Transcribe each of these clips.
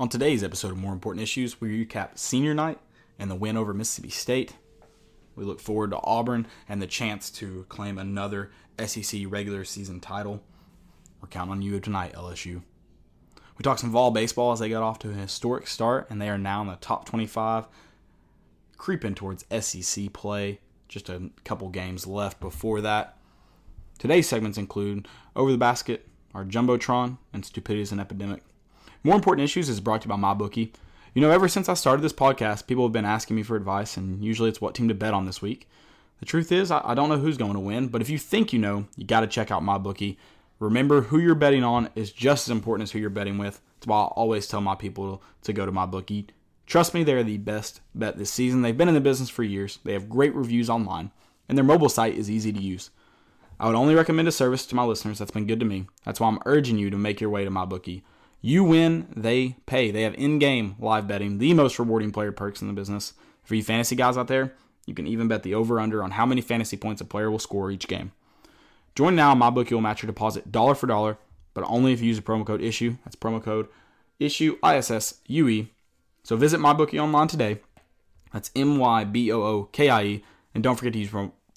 On today's episode of More Important Issues, we recap senior night and the win over Mississippi State. We look forward to Auburn and the chance to claim another SEC regular season title. We're counting on you tonight, LSU. We talk some vol baseball as they got off to a historic start, and they are now in the top 25, creeping towards SEC play. Just a couple games left before that. Today's segments include Over the Basket, our Jumbotron, and Stupidity is an Epidemic. More Important Issues is brought to you by MyBookie. You know, ever since I started this podcast, people have been asking me for advice, and usually it's what team to bet on this week. The truth is, I, I don't know who's going to win, but if you think you know, you got to check out MyBookie. Remember, who you're betting on is just as important as who you're betting with. That's why I always tell my people to go to MyBookie. Trust me, they're the best bet this season. They've been in the business for years. They have great reviews online, and their mobile site is easy to use. I would only recommend a service to my listeners that's been good to me. That's why I'm urging you to make your way to MyBookie. You win, they pay. They have in game live betting, the most rewarding player perks in the business. For you fantasy guys out there, you can even bet the over under on how many fantasy points a player will score each game. Join now, MyBookie will match your deposit dollar for dollar, but only if you use the promo code ISSUE. That's promo code ISSUE, I S S U E. So visit MyBookie online today. That's M Y B O O K I E. And don't forget to use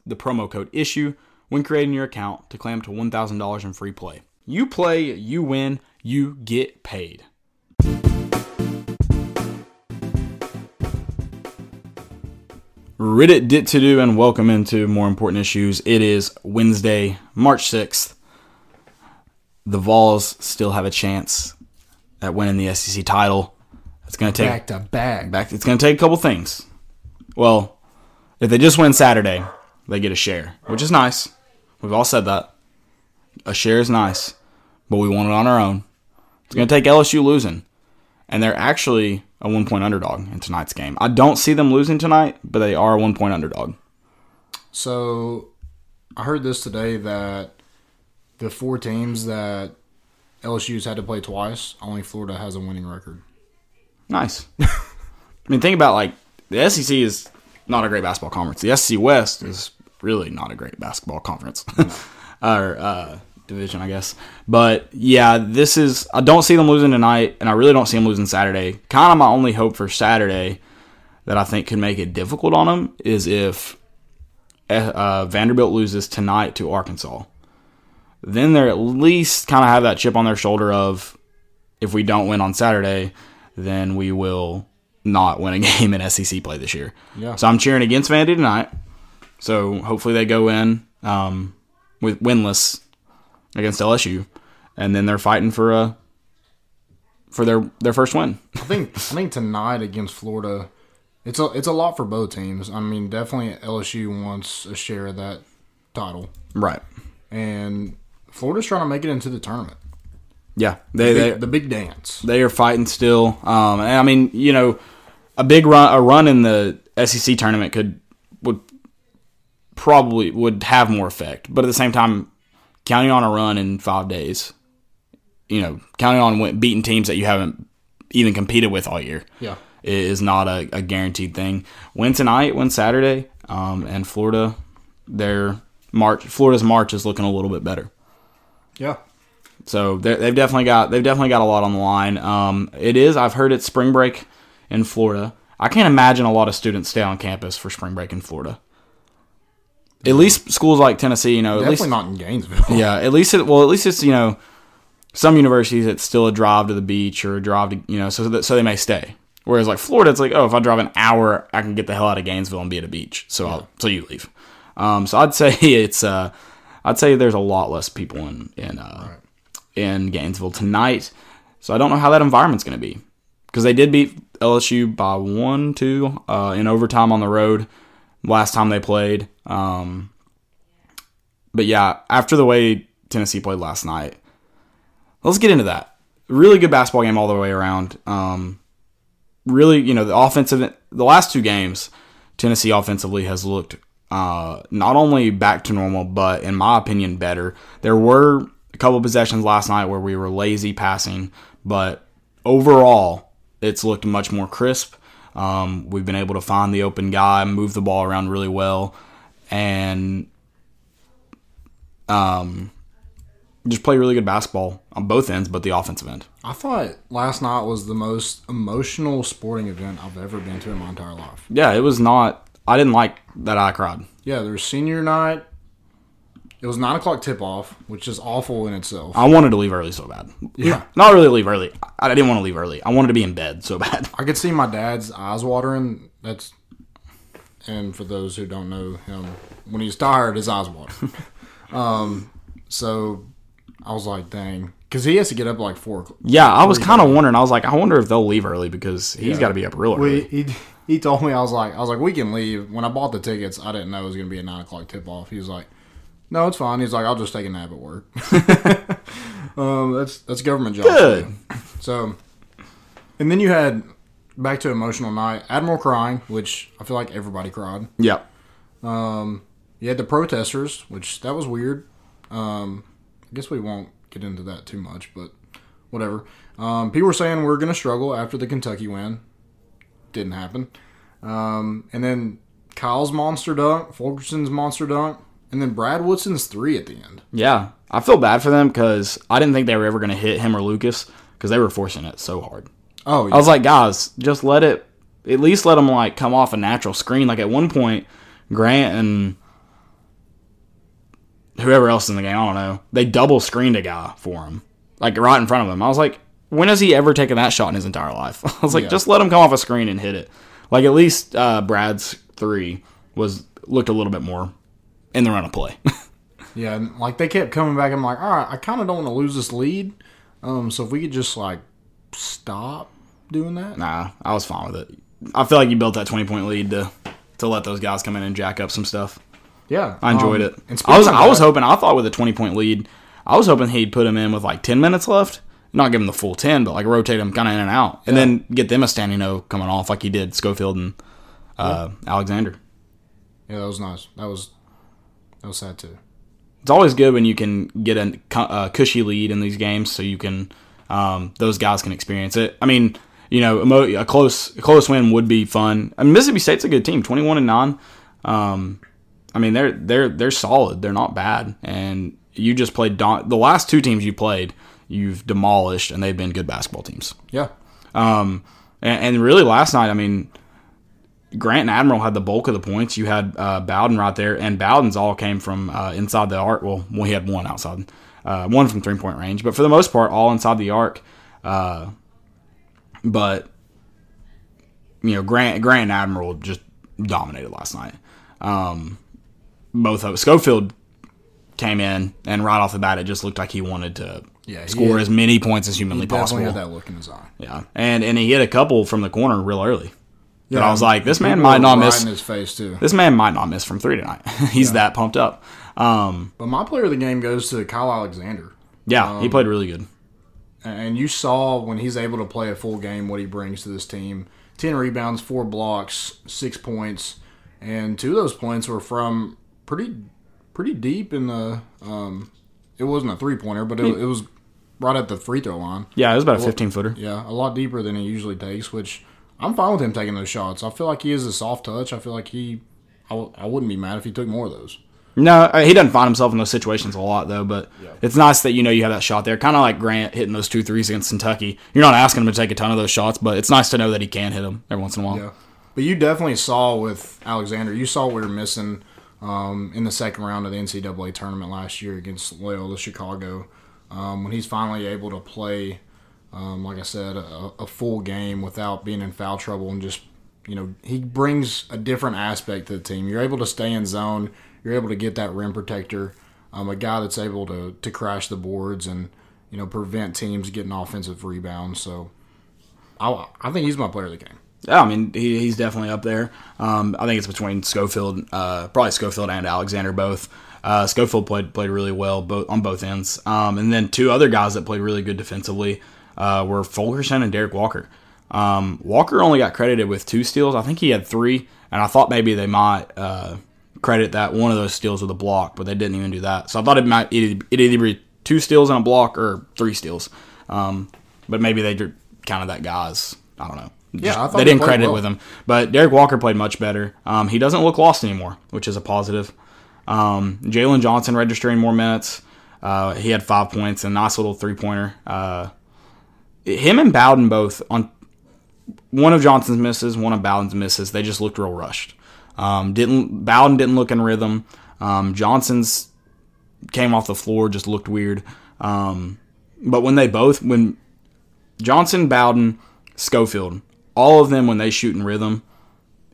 the promo code ISSUE when creating your account to claim to $1,000 in free play. You play, you win, you get paid. Reddit dit to do and welcome into more important issues. It is Wednesday, March 6th. The Vols still have a chance at winning the SEC title. It's going to take back to back. back. It's going to take a couple things. Well, if they just win Saturday, they get a share, which is nice. We've all said that. A share is nice, but we want it on our own. It's going to take LSU losing. And they're actually a one point underdog in tonight's game. I don't see them losing tonight, but they are a one point underdog. So I heard this today that the four teams that LSU's had to play twice, only Florida has a winning record. Nice. I mean, think about like the SEC is not a great basketball conference. The SEC West is really not a great basketball conference or uh, division, I guess. But yeah, this is. I don't see them losing tonight, and I really don't see them losing Saturday. Kind of my only hope for Saturday that I think could make it difficult on them is if uh, Vanderbilt loses tonight to Arkansas. Then they're at least kind of have that chip on their shoulder of if we don't win on Saturday, then we will not win a game in SEC play this year. Yeah. So I'm cheering against Vandy tonight. So hopefully they go in um, with winless against LSU, and then they're fighting for a for their their first win. I think I think tonight against Florida, it's a it's a lot for both teams. I mean, definitely LSU wants a share of that title, Right. and Florida's trying to make it into the tournament. Yeah. They Big- they the big dance. they are fighting still. Um, and I mean, you know, a big run a run in the SEC tournament could would probably would have more effect, but at the same time, counting on a run in five days, you know, counting on win- beating teams that you haven't even competed with all year. Yeah. is not a, a guaranteed thing. Win tonight, win Saturday, um, and Florida, their March, Florida's March is looking a little bit better. Yeah. So they've definitely got they've definitely got a lot on the line. Um, it is I've heard it's spring break in Florida. I can't imagine a lot of students stay on campus for spring break in Florida. At least schools like Tennessee, you know, at Definitely least not in Gainesville. yeah, at least it well, at least it's you know, some universities it's still a drive to the beach or a drive to you know, so that, so they may stay. Whereas like Florida, it's like oh, if I drive an hour, I can get the hell out of Gainesville and be at a beach. So I'll, so you leave. Um, so I'd say it's uh, I'd say there's a lot less people in in uh, in Gainesville tonight. So I don't know how that environment's going to be because they did beat LSU by one, two uh, in overtime on the road last time they played. Um, but yeah, after the way Tennessee played last night, let's get into that. Really good basketball game all the way around. Um, really, you know, the offensive, the last two games, Tennessee offensively has looked uh, not only back to normal, but in my opinion, better. There were a couple possessions last night where we were lazy passing, but overall, it's looked much more crisp. Um, we've been able to find the open guy, move the ball around really well, and um, just play really good basketball on both ends, but the offensive end. I thought last night was the most emotional sporting event I've ever been to in my entire life. Yeah, it was not. I didn't like that I cried. Yeah, there's senior night. It was nine o'clock tip off, which is awful in itself. I wanted to leave early so bad. Yeah. Not really leave early. I didn't want to leave early. I wanted to be in bed so bad. I could see my dad's eyes watering. That's and for those who don't know him, when he's tired, his eyes water. um, so I was like, dang, because he has to get up at like four. o'clock. Yeah, I was kind of wondering. I was like, I wonder if they'll leave early because he's got to be up real early. We, he he told me I was like I was like we can leave. When I bought the tickets, I didn't know it was gonna be a nine o'clock tip off. He was like, no, it's fine. He's like, I'll just take a nap at work. um, that's that's government job. Good. So, and then you had back to emotional night. Admiral crying, which I feel like everybody cried. Yeah. Um, you had the protesters, which that was weird. Um, I guess we won't get into that too much, but whatever. Um, people were saying we're going to struggle after the Kentucky win. Didn't happen. Um, and then Kyle's monster dunk, Fulkerson's monster dunk, and then Brad Woodson's three at the end. Yeah. I feel bad for them because I didn't think they were ever going to hit him or Lucas because they were forcing it so hard. Oh, yeah. I was like, guys, just let it. At least let them like come off a natural screen. Like at one point, Grant and whoever else in the game, I don't know, they double screened a guy for him, like right in front of him. I was like, when has he ever taken that shot in his entire life? I was like, Yeah. just let him come off a screen and hit it. Like at least uh, Brad's three was looked a little bit more in the run of play. Yeah, and like they kept coming back. I'm like, all right, I kind of don't want to lose this lead. Um, so if we could just like stop doing that. nah, I was fine with it. I feel like you built that twenty point lead to to let those guys come in and jack up some stuff. Yeah, I enjoyed um, it. I was I was hoping I thought with a twenty point lead, I was hoping he'd put him in with like ten minutes left, not give him the full ten, but like rotate him kind of in and out, and then get them a standing O coming off like he did Schofield and uh, Alexander. Yeah, that was nice. That was that was sad too. It's always good when you can get a, a cushy lead in these games, so you can um, those guys can experience it. I mean, you know, a close a close win would be fun. I mean, Mississippi State's a good team, twenty one and nine. Um, I mean, they're they're they're solid. They're not bad, and you just played don- the last two teams you played. You've demolished, and they've been good basketball teams. Yeah, Um, and, and really, last night, I mean, Grant and Admiral had the bulk of the points. You had uh, Bowden right there, and Bowden's all came from uh, inside the arc. Well, well, he had one outside, uh, one from three point range, but for the most part, all inside the arc. Uh, but you know, Grant, Grant and Admiral just dominated last night. Um, both of Schofield came in, and right off the bat, it just looked like he wanted to Yeah, score had- as many points as humanly he possible. had that look in his eye. Yeah, and and he hit a couple from the corner real early. Yeah, I was like, this man might not miss. his face too. This man might not miss from three tonight. He's that pumped up. Um, But my player of the game goes to Kyle Alexander. yeah, he played really good. And you saw when he's able to play a full game what he brings to this team. 10 rebounds, 4 blocks, 6 points. And two of those points were from pretty pretty deep in the um it wasn't a three-pointer, but it, it was right at the free throw line. Yeah, it was about a 15 footer. Yeah, a lot deeper than he usually takes, which I'm fine with him taking those shots. I feel like he is a soft touch. I feel like he I, w- I wouldn't be mad if he took more of those. No, uh, he doesn't find himself in those situations a lot though. But it's nice that you know you have that shot there. Kind of like Grant hitting those two threes against Kentucky. You're not asking him to take a ton of those shots, but it's nice to know that he can hit them every once in a while. Yeah. But you definitely saw with Alexander, you saw what we were missing um, in the second round of the NCAA tournament last year against Loyola Chicago. Um, when he's finally able to play, um, like I said, a, a full game without being in foul trouble and just, you know, he brings a different aspect to the team. You're able to stay in zone, you're able to get that rim protector, um, a guy that's able to, to crash the boards and, you know, prevent teams getting offensive rebounds. So I, I think he's my player of the game. Yeah, I mean he, he's definitely up there. Um, I think it's between Schofield, uh, probably Schofield and Alexander both. Uh, Schofield played played really well both on both ends, um, and then two other guys that played really good defensively uh, were Fulkerson and Derrick Walker. Um, Walker only got credited with two steals. I think he had three, and I thought maybe they might uh, credit that one of those steals with a block, but they didn't even do that. So I thought it might it it either be two steals and a block or three steals. Um, but maybe they counted that guys. I don't know. Yeah, I thought they didn't credit well. with him. But Derrick Walker played much better. Um, he doesn't look lost anymore, which is a positive. Um, Jalen Johnson registering more minutes. Uh, he had five points, a nice little three pointer. Uh, him and Bowden both on one of Johnson's misses, one of Bowden's misses. They just looked real rushed. Um, didn't Bowden didn't look in rhythm. Um, Johnson's came off the floor, just looked weird. Um, but when they both when Johnson, Bowden, Schofield, all of them when they shoot in rhythm,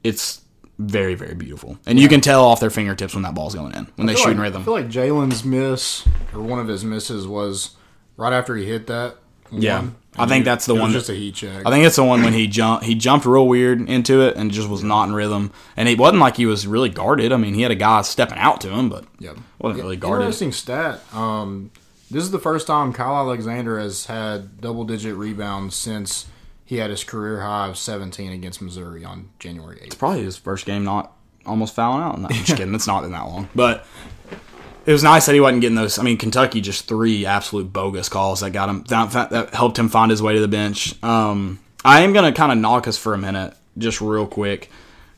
it's very very beautiful, and you can tell off their fingertips when that ball's going in when they shoot in rhythm. I feel like Jalen's miss or one of his misses was right after he hit that. Yeah. one, I think it- that's the it one that- Just a heat check. I think it's the one when he jumped. He jumped real weird into it and just was not in rhythm. And it wasn't like he was really guarded. I mean, he had a guy stepping out to him, but Yep. wasn't really guarded. Interesting stat. Um, this is the first time Kyle Alexander has had double digit rebounds since he had his career high of 17 against Missouri on January 8th. It's Probably his first game not almost fouling out. No, I'm just kidding. It's not been that long, but it was nice that he wasn't getting those. I mean, Kentucky just three absolute bogus calls that got him that, that helped him find his way to the bench. Um, I am gonna kind of knock us for a minute, just real quick,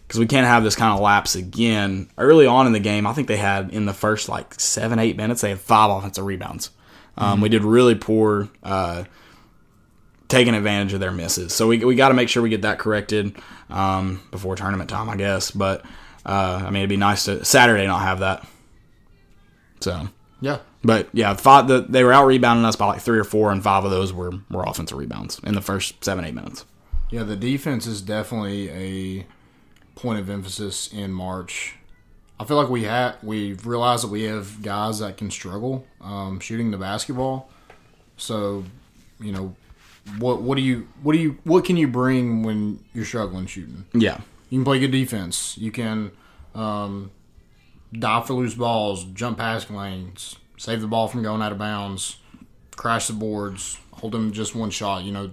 because we can't have this kind of lapse again. Early on in the game, I think they had in the first like seven, eight minutes, they had five offensive rebounds. Um, We did really poor uh, taking advantage of their misses. So we, we got to make sure we get that corrected um, before tournament time, I guess. But uh, I mean, it'd be nice to Saturday not have that. So, Yeah. but yeah, five, the, they were out rebounding us by like three or four, and five of those were were offensive rebounds in the first seven eight minutes. Yeah, the defense is definitely a point of emphasis in March. I feel like we have we've realized that we have guys that can struggle um, shooting the basketball. So, you know, what what do you what do you what can you bring when you're struggling shooting? Yeah, You can play good defense. You can um, dive for loose balls, jump past lanes, save the ball from going out of bounds, crash the boards, hold them just one shot. You know,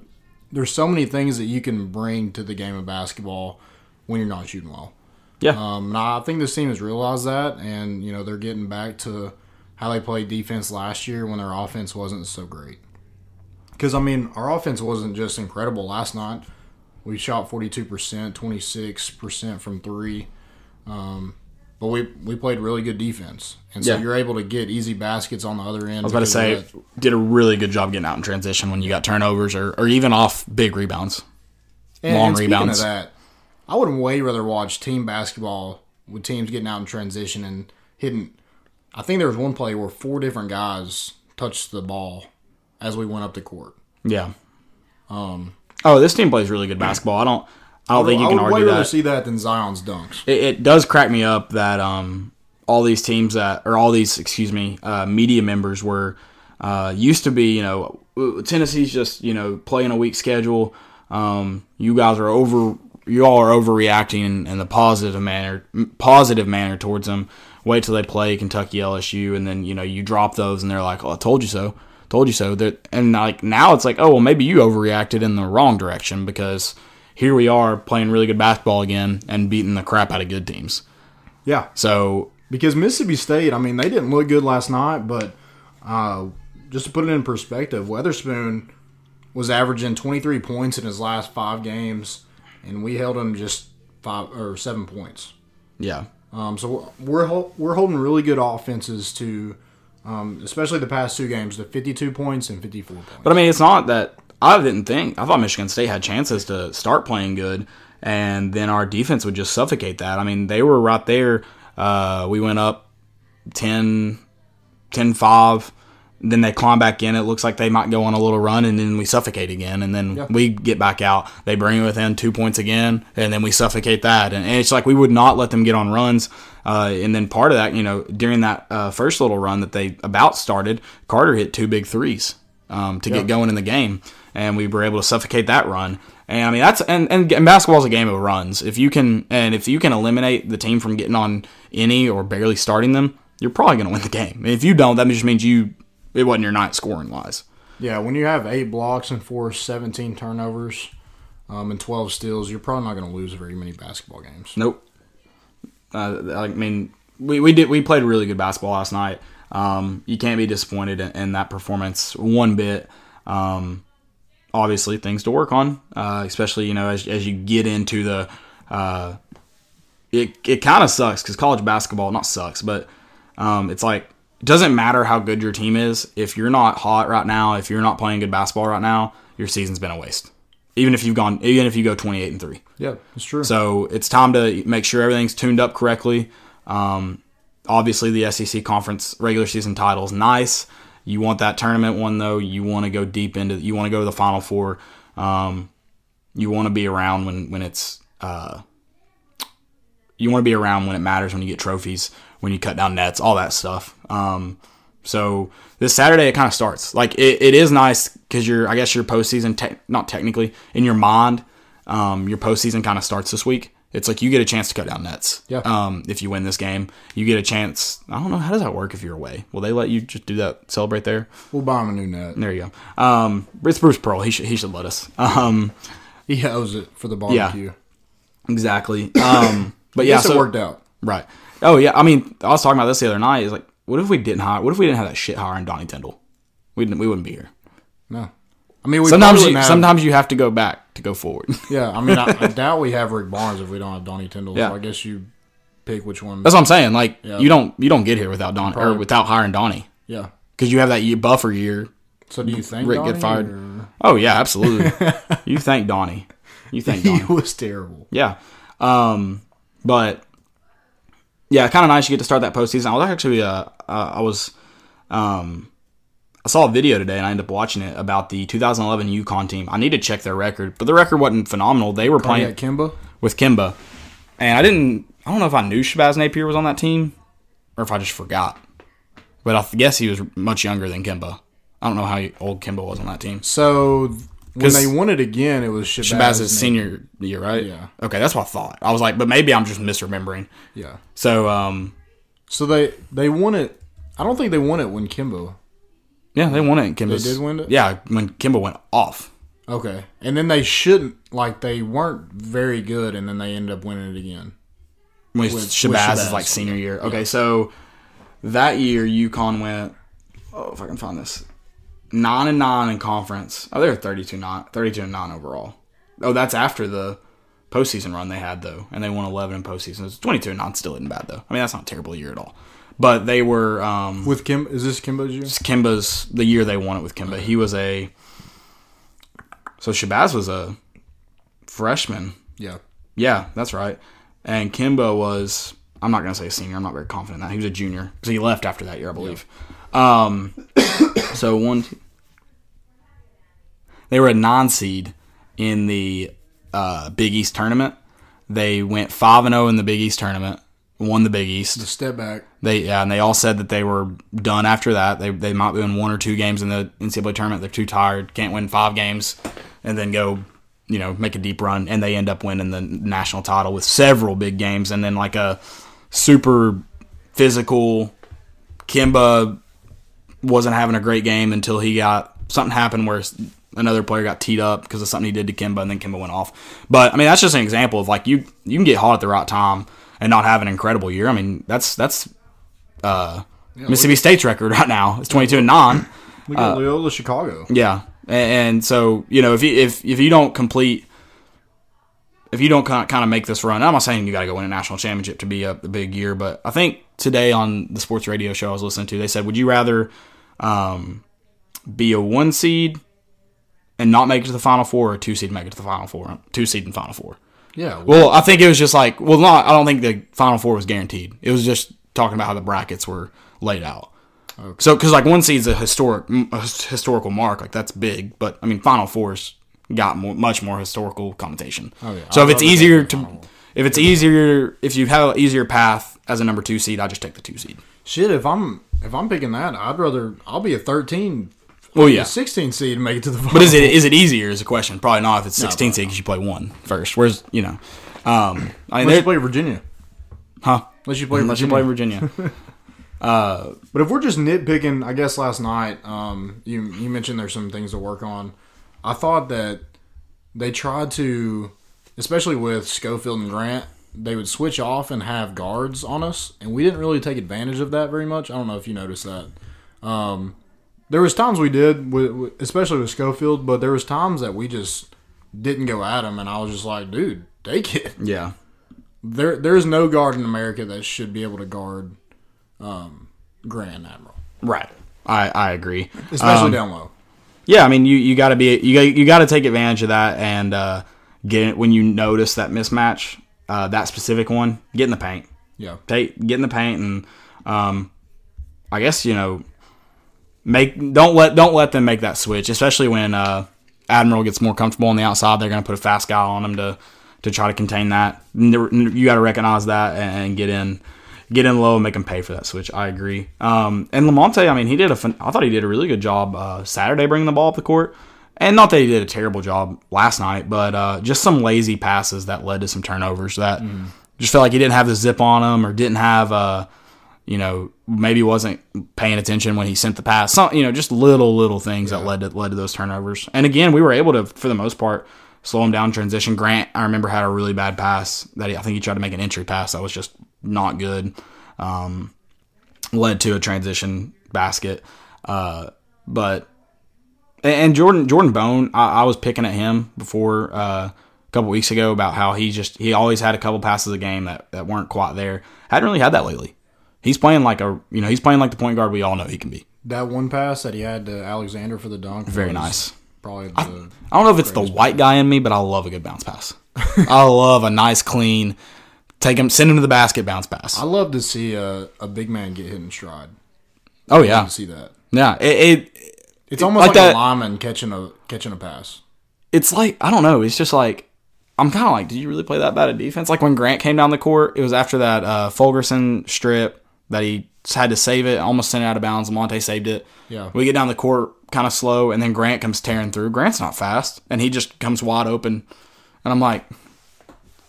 there's so many things that you can bring to the game of basketball when you're not shooting well. yeah, Um, and I think this team has realized that, and you know they're getting back to how they played defense last year when their offense wasn't so great. Because I mean, our offense wasn't just incredible last night. We shot forty two percent, twenty six percent from three, um, but we we played really good defense, and so Yeah. you're able to get easy baskets on the other end. I was about to say did a really good job getting out in transition when you got turnovers or, or even off big rebounds. And, long and speaking rebounds. of that, I would way rather watch team basketball with teams getting out in transition and hitting. I think there was one play where four different guys touched the ball as we went up the court. Yeah. Um. Oh, this team plays really good basketball. I don't. I don't think you I can would way argue rather that. see that than Zion's dunks. it, it does crack me up that um, all these teams that or all these excuse me uh, media members were uh, used to be you know Tennessee's just you know playing a weak schedule. Um, you guys are over. You all are overreacting in, in the positive manner, positive manner towards them. Wait till they play Kentucky, LSU, and then you know you drop those, and they're like, "Oh, I told you so, told you so." That and like now it's like, "Oh, well, maybe you overreacted in the wrong direction because here we are playing really good basketball again and beating the crap out of good teams." Yeah, So because Mississippi State, I mean, they didn't look good last night, but uh, just to put it in perspective, Weatherspoon was averaging 23 points in his last five games, and we held him just five or seven points. yeah, Um, so we're we're holding really good offenses to, um, especially the past two games, to 52 points and 54 points. but I mean, it's not that I didn't think I thought Michigan State had chances to start playing good, and then our defense would just suffocate that. I mean, they were right there. Uh, we went up 10, 10-5. Then they climb back in. It looks like they might go on a little run, and then we suffocate again. And then Yeah. we get back out. They bring it within two points again, and then we suffocate that. And, and it's like we would not let them get on runs. Uh, and then part of that, you know, during that uh, first little run that they about started, Carter hit two big threes um, to Yeah. get going in the game, and we were able to suffocate that run. And I mean that's and, and and basketball's a game of runs. If you can and if you can eliminate the team from getting on any or barely starting them, you're probably going to win the game. If you don't, that just means you it wasn't your night scoring wise. yeah, when you have eight blocks and four 17 turnovers um, and 12 steals, you're probably not going to lose very many basketball games. Nope. Uh, I mean, we, we did we played really good basketball last night. Um, you can't be disappointed in, in that performance one bit. Um, obviously, things to work on, uh, especially you know as, as you get into the. Uh, it it kind of sucks because college basketball not sucks, but um, it's like it doesn't matter how good your team is. If you're not hot right now, if you're not playing good basketball right now, your season's been a waste. Even if you've gone, even if you go 28 and three. Yeah, it's true. So it's time to make sure everything's tuned up correctly. Um, obviously, the SEC conference regular season title is nice. You want that tournament one though. You want to go deep into. You want to go to the Final Four. Um, you want to be around when when it's. Uh, you want to be around when it matters. When you get trophies. When you cut down nets. All that stuff. Um, so this Saturday it kind of starts. Like it, it is nice because you're. I guess your postseason. Te- not technically in your mind. Um, your postseason kind of starts this week. It's like you get a chance to cut down nets. Yeah. Um, if you win this game, you get a chance. I don't know how does that work if you're away. Will they let you just do that? Celebrate there? we'll buy him a new net. There you go. Um, it's Bruce Pearl. He should he should let us. Um, He owes it for the barbecue. exactly. Um, but yeah, so it worked out. right. Oh yeah. I mean, I was talking about this the other night. Is like, what if we didn't hire? What if we didn't have that shit hiring Donnie Tyndall? We didn't. We wouldn't be here. No, I mean we Sometimes you, have- sometimes you have to go back to go forward. Yeah, I mean I, I doubt we have Rick Barnes if we don't have Donnie Tyndall. Yeah. So I guess you pick which one. That's what I'm saying. Like Yeah. you don't you don't get here without Don or without hiring Donnie yeah. because you have that year, buffer year. So do you think Rick Donnie, get fired. or- Oh yeah, absolutely. you thank Donnie. You thank Donnie. He was terrible. Yeah. Um, but yeah, kind of nice you get to start that postseason. I was actually, uh, uh, I was, um, I saw a video today and I ended up watching it about the 2011 UConn team. I need to check their record, but the record wasn't phenomenal. They were playing Kemba. with Kemba, and I didn't. I don't know if I knew Shabazz Napier was on that team, or if I just forgot. But I guess he was much younger than Kemba. I don't know how old Kemba was on that team. So when they won it again, it was Shabazz. Shabazz's senior year, right? Yeah. Okay, that's what I thought. I was like, but maybe I'm just misremembering. Yeah. So, um, So they they won it. I don't think they won it when Kemba. Yeah, they won it. in Kemba's, did win it? Yeah, when Kemba went off. Okay, and then they shouldn't like they weren't very good, and then they ended up winning it again. With, With- Shabazz, with is like senior year. Okay, so that year UConn went. Oh, if I can find this, nine and nine in conference. Oh, they were 32 nine, 32 and nine overall. Oh, that's after the postseason run they had though, and they won 11 in postseason. It's 22 and nine, still isn't bad though. I mean, that's not a terrible year at all. But they were um, With Kim, is this Kemba's year? Kemba's the year they won it with Kemba. He was a so Shabazz was a freshman. Yeah. Yeah, that's right. And Kemba was I'm not gonna say senior. I'm not very confident in that he was a junior because he left after that year, I believe. Um, so one, two, they were a non seed in the uh, Big East tournament. They went five and zero in the Big East tournament, won the Big East. The step back. They yeah, and they all said that they were done after that. They they might win one or two games in the NCAA tournament. They're too tired, can't win five games, and then go, you know, make a deep run. And they end up winning the national title with several big games, and then like a super physical. Kemba wasn't having a great game until he got something happened where another player got teed up because of something he did to Kemba, and then Kemba went off. But I mean, that's just an example of like you you can get hot at the right time and not have an incredible year. I mean, that's that's uh, Mississippi State's record right now. It's twenty two and nine. We Uh, Loyola Chicago. Yeah, and, and so you know if you if if you don't complete. If you don't kind of, make this run, I'm not saying you got to go win a national championship to be a, a big year, but I think today on the sports radio show I was listening to, they said, would you rather um, be a one seed and not make it to the final four, or a two seed and make it to the final four, two seed and final four? Yeah. Well, I think it was just like, well, not. I don't think the final four was guaranteed. It was just talking about how the brackets were laid out. So, because like one seed's a historic, a historical mark, like that's big. But I mean, final fours got more, much more historical connotation. Oh, yeah. So I'd if it's easier to, Final if it's easier, if you have an easier path as a number two seed, I just take the two seed. Shit, if I'm if I'm picking that, I'd rather I'll be a 13, Well, yeah. a 16 seed and make it to the. Final But is it is it easier? Is a question. Probably not if it's 16 seed because you play one first. Whereas you know, um, I mean, Unless you play Virginia. huh? Unless you play Unless you play Virginia. But if we're just nitpicking, I guess last night, um, you you mentioned there's some things to work on. I thought that they tried to, especially with Schofield and Grant, they would switch off and have guards on us, and we didn't really take advantage of that very much. I don't know if you noticed that. Um, there was times we did, especially with Schofield, but there was times that we just didn't go at him, and I was just like, dude, take it. yeah. There, there is no guard in America that should be able to guard um, Grant Admiral, Right. I, I agree. especially Um, down low. Yeah, I mean you, you got to be you got, you got to take advantage of that and uh, get it when you notice that mismatch, uh, that specific one, get in the paint. Yeah, Take get in the paint and um, I guess you know make don't let don't let them make that switch, especially when uh, Admiral gets more comfortable on the outside. They're going to put a fast guy on him to to try to contain that. You got to recognize that and get in get in low and make them pay for that switch. I agree. Um, and Lamonte, I mean, he did a fin- I thought he did a really good job uh, Saturday bringing the ball up the court. And not that he did a terrible job last night, but uh, just some lazy passes that led to some turnovers that just felt like he didn't have the zip on him or didn't have uh, you know, maybe wasn't paying attention when he sent the pass. Some, you know, just little little things that led to led to those turnovers. And again, we were able to, for the most part, slow him down transition. Grant, I remember, had a really bad pass that he, I think he tried to make an entry pass that was just not good. Um, led to a transition basket. Uh, but and Jordan Jordan Bone, I, I was picking at him before uh, a couple weeks ago about how he just he always had a couple passes a game that, that weren't quite there. Hadn't really had that lately. He's playing like a you know he's playing like the point guard we all know he can be. that one pass that he had to Alexander for the dunk, Very nice. Probably the I don't know if it's the white guy in me, but I love a good bounce pass. I love a nice clean take him send him to the basket bounce pass. I love to see a, a big man get hit in stride. Oh I yeah, love to see that. yeah. It, it It's almost Like like, that- a lineman catching a catching a pass. it's like I don't know. It's just like I'm kind of like, did you really play that bad at defense? Like when Grant came down the court, it was after that uh, Fulkerson strip that he had to save it, almost sent it out of bounds. Monte saved it. Yeah. we get down the court kind of slow, and then Grant comes tearing through. Grant's not fast, and he just comes wide open, and I'm like,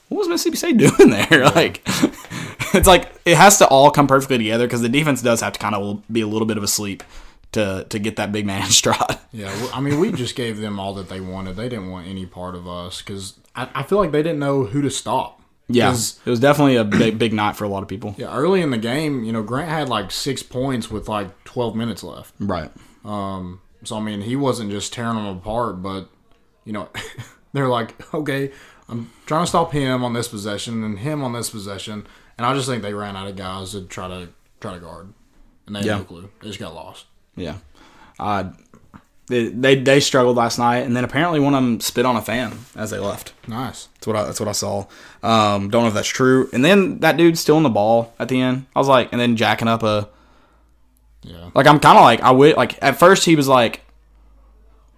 what was Mississippi State doing there? Like, it's like it has to all come perfectly together because the defense does have to kind of be a little bit of a sleep to to get that big man in stride. Yeah, well, I mean, we just gave them all that they wanted. They didn't want any part of us because I, I feel like they didn't know who to stop. Yeah, it was definitely a big big night for a lot of people. Yeah, early in the game, you know, Grant had like six points with like 12 minutes left. Right. So I mean, he wasn't just tearing them apart, but you know, they're like, okay, I'm trying to stop him on this possession and him on this possession, and I just think they ran out of guys to try to try to guard, and they had Yeah. no clue. They just got lost. Yeah. Uh, they, they they struggled last night, and then apparently one of them spit on a fan as they left. Nice. That's what I, that's what I saw. Um, don't know if that's true. And then that dude's still in the ball at the end. I was like, and then jacking up a Yeah. like I'm kind of like I would like at first he was like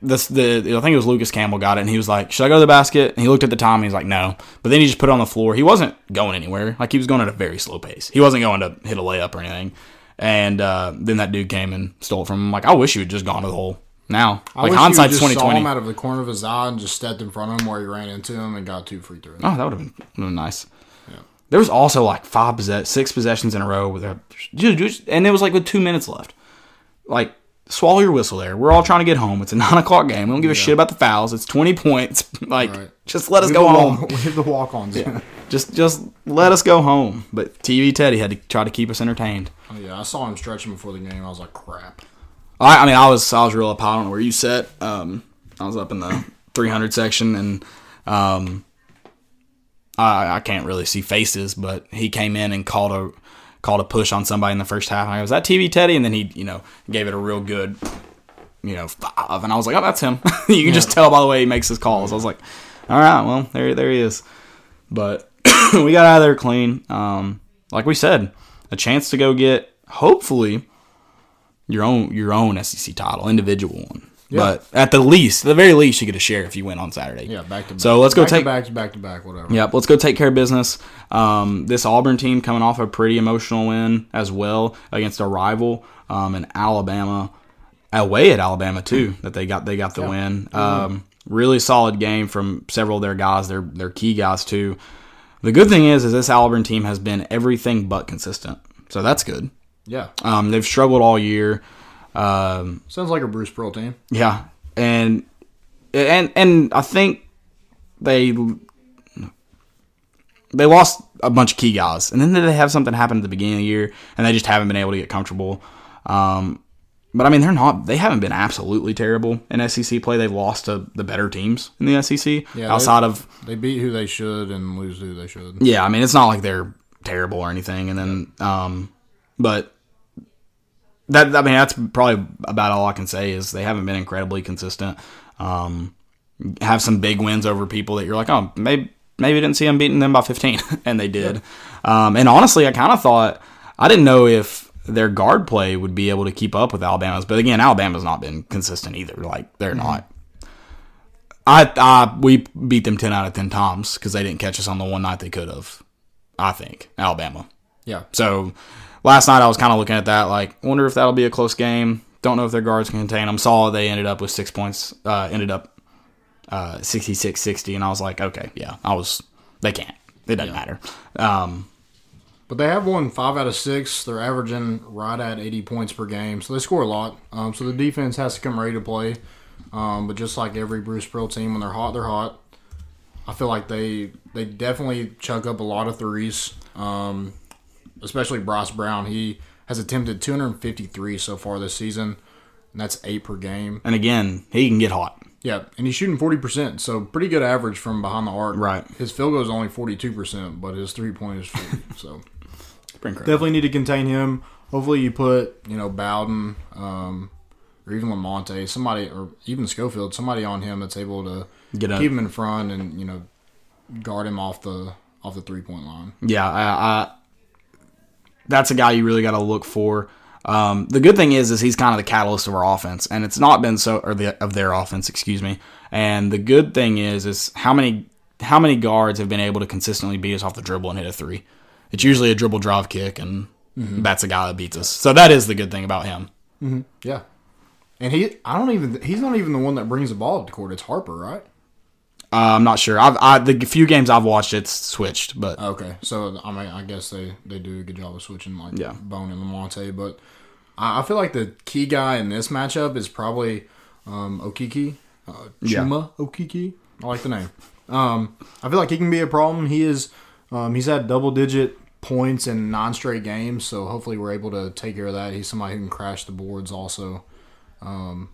this the I think it was Lucas Campbell got it and he was like should I go to the basket and he looked at the time and he's like no but then he just put it on the floor he wasn't going anywhere like he was going at a very slow pace he wasn't going to hit a layup or anything and uh, then that dude came and stole it from him like I wish you had just gone to the hole now I like wish hindsight's you just twenty saw him twenty out of the corner of his eye and just stepped in front of him where he ran into him and got two free throws. oh that would have been, been nice there was also like five possess- six possessions in a row with a and it was like with two minutes left like swallow your whistle there. We're all trying to get home. It's a nine o'clock game. We don't give a shit about the fouls. It's twenty points. Like Right. just let us Leave go home. walk- Leave the walk-ons. Yeah. Just just let us go home. But TV Teddy had to try to keep us entertained. Oh, yeah, I saw him stretching before the game. I was like, crap. I, I mean, I was I was real up. I don't know where you sat. Um, I was up in the 300 section, and um, I I can't really see faces, but he came in and called a called a push on somebody in the first half. And I was that TV Teddy? And then he you know gave it a real good you know five, and I was like, oh, that's him. you can just tell by the way he makes his calls. I was like, all right, well there there he is. But we got out of there clean. Um, like we said, a chance to go get hopefully your own your own SEC title, individual one. But at the least, the very least, you get a share if you win on Saturday. Yeah, back to back. So let's go back take- to back to back to back, whatever. Yep, let's go take care of business. Um, this Auburn team coming off a pretty emotional win as well against a rival um, in Alabama, away at Alabama too. That they got they got the win. Um, really solid game from several of their guys. Their their key guys too. The good thing is, is this Auburn team has been everything but consistent. So that's good. Yeah. Um, they've struggled all year. Um, Sounds like a Bruce Pearl team. yeah, and and and I think they they lost a bunch of key guys, and then they have something happen at the beginning of the year, and they just haven't been able to get comfortable. Um, but I mean, they're not. They haven't been absolutely terrible in SEC play. They've lost to the better teams in the SEC Yeah, outside of They beat who they should and lose who they should. yeah, I mean, it's not like they're terrible or anything. And then, um, but that I mean that's probably about all I can say is they haven't been incredibly consistent. Um, have some big wins over people that you're like, oh, maybe maybe didn't see them beating them by 15, and they did. Um, and honestly, I kind of thought I didn't know if their guard play would be able to keep up with Alabama's, but again, Alabama's not been consistent either. Like they're not. I, I we beat them 10 out of 10 times because they didn't catch us on the one night they could have. I think Alabama. Yeah. So last night I was kind of looking at that, like, wonder if that'll be a close game. Don't know if their guards can contain them. Saw they ended up with six points, uh, ended up uh, 66 60, and I was like, okay, yeah, I was, they can't. It doesn't matter. Um, But they have won five out of six. They're averaging right at 80 points per game, so they score a lot. Um, so the defense has to come ready to play. Um, but just like every Bruce Pearl team, when they're hot, they're hot. I feel like they they definitely chuck up a lot of threes. Um, especially Bryce Brown, he has attempted 253 so far this season, and that's eight per game. and again, he can get hot. Yeah, and he's shooting 40%, so pretty good average from behind the arc. Right. His field goal is only 42%, but his three point is 40. so definitely need to contain him. Hopefully, you put you know Bowden um, or even Lamonte, somebody, or even Schofield, somebody on him that's able to Get up. keep him in front and you know guard him off the off the three point line. Yeah, I, I, that's a guy you really got to look for. Um, the good thing is, is he's kind of the catalyst of our offense, and it's not been so, or the of their offense, excuse me. And the good thing is, is how many how many guards have been able to consistently beat us off the dribble and hit a three. It's usually a dribble drive kick, and that's a guy that beats us. So that is the good thing about him. Yeah, and he I don't even he's not even the one that brings the ball to court. It's Harper, right? Uh, I'm not sure. I've I, the few games I've watched, it's switched, but Okay, so I mean, I guess they they do a good job of switching like Yeah. Bone and Lamonte, but I, I feel like the key guy in this matchup is probably um, Okeke, uh, Yeah. Chuma Okeke. I like the name. Um, I feel like he can be a problem. He is um, he's had double digit points in non straight games, so hopefully we're able to take care of that. He's somebody who can crash the boards also. Um,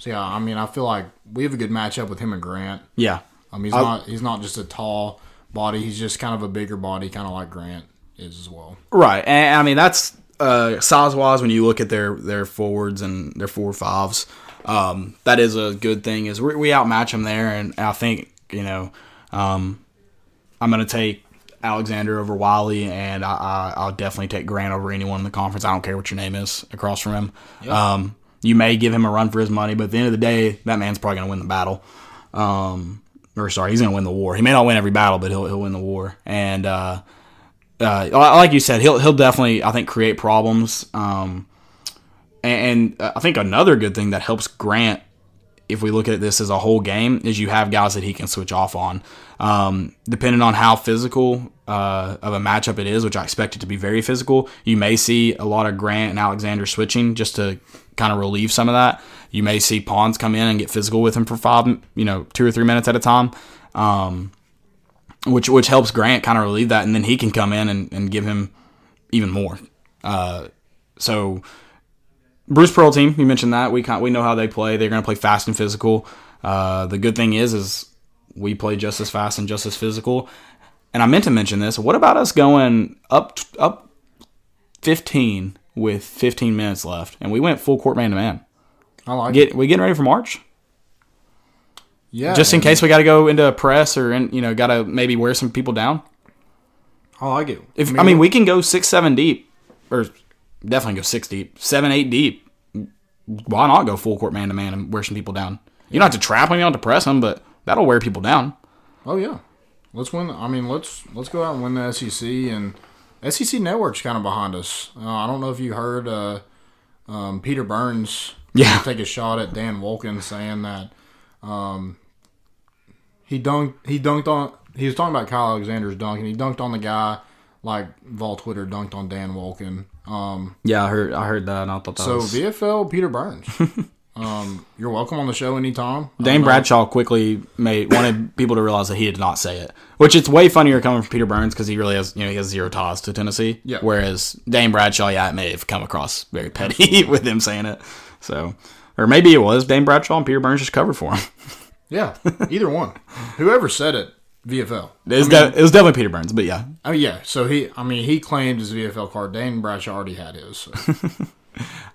so yeah, I mean, I feel like we have a good matchup with him and Grant. yeah, Um, he's not he's not just a tall body. He's just kind of a bigger body, kind of like Grant is as well. Right, and I mean that's uh, size wise when you look at their their forwards and their four fives. Um, that is a good thing. Is we, we outmatch them there, and I think you know um, I'm going to take Alexander over Wiley, and I, I, I'll definitely take Grant over anyone in the conference. I don't care what your name is across from him. Um, you may give him a run for his money, but at the end of the day, that man's probably going to win the battle. Um, or sorry, he's going to win the war. He may not win every battle, but he'll he'll win the war. And uh, uh, like you said, he'll he'll definitely I think create problems. Um, and, and I think another good thing that helps Grant, if we look at this as a whole game, is you have guys that he can switch off on. Um, depending on how physical uh, of a matchup it is, which I expect it to be very physical, you may see a lot of Grant and Alexander switching just to kind of relieve some of that. You may see Pons come in and get physical with him for five, you know, two or three minutes at a time. Um, which which helps Grant kind of relieve that, and then he can come in and, and give him even more. Uh, so Bruce Pearl team, you mentioned that we we know how they play. They're going to play fast and physical. Uh, the good thing is is we play just as fast and just as physical. And I meant to mention this. What about us going up up 15 with 15 minutes left, and we went full court man to man? I like it. We getting ready for March? Yeah, Just in case we got to go into a press or in, you know got to maybe wear some people down. I like it. If I mean, we can go six, seven deep, or definitely go six deep, seven, eight deep. Why not go full court man to man and wear some people down? You don't have to trap them, you don't have to press them, but that'll wear people down. oh yeah, let's win. I mean, let's let's go out and win the SEC and SEC Network's kind of behind us. Uh, I don't know if you heard uh, um, Peter Burns Yeah. take a shot at Dan Wolken saying that um, he dunked he dunked on he was talking about Kyle Alexander's dunk and he dunked on the guy like Vol Twitter dunked on Dan Wolken. Um, Yeah, I heard. I heard that, and I thought that so was. VFL Peter Burns, um, you're welcome on the show anytime. I Dane. Bradshaw quickly made wanted people to realize that he did not say it, which it's way funnier coming from Peter Burns because he really has you know he has zero ties to Tennessee. Yeah. Whereas Dane Bradshaw, yeah, it may have come across very petty with him saying it. So, or maybe it was Dane Bradshaw and Peter Burns just covered for him. Yeah, either one. Whoever said it, VFL. It was, de- it was definitely Peter Burns, but yeah, Oh yeah, so he, I mean, he claimed his VFL card. Dane Bradshaw already had his. So.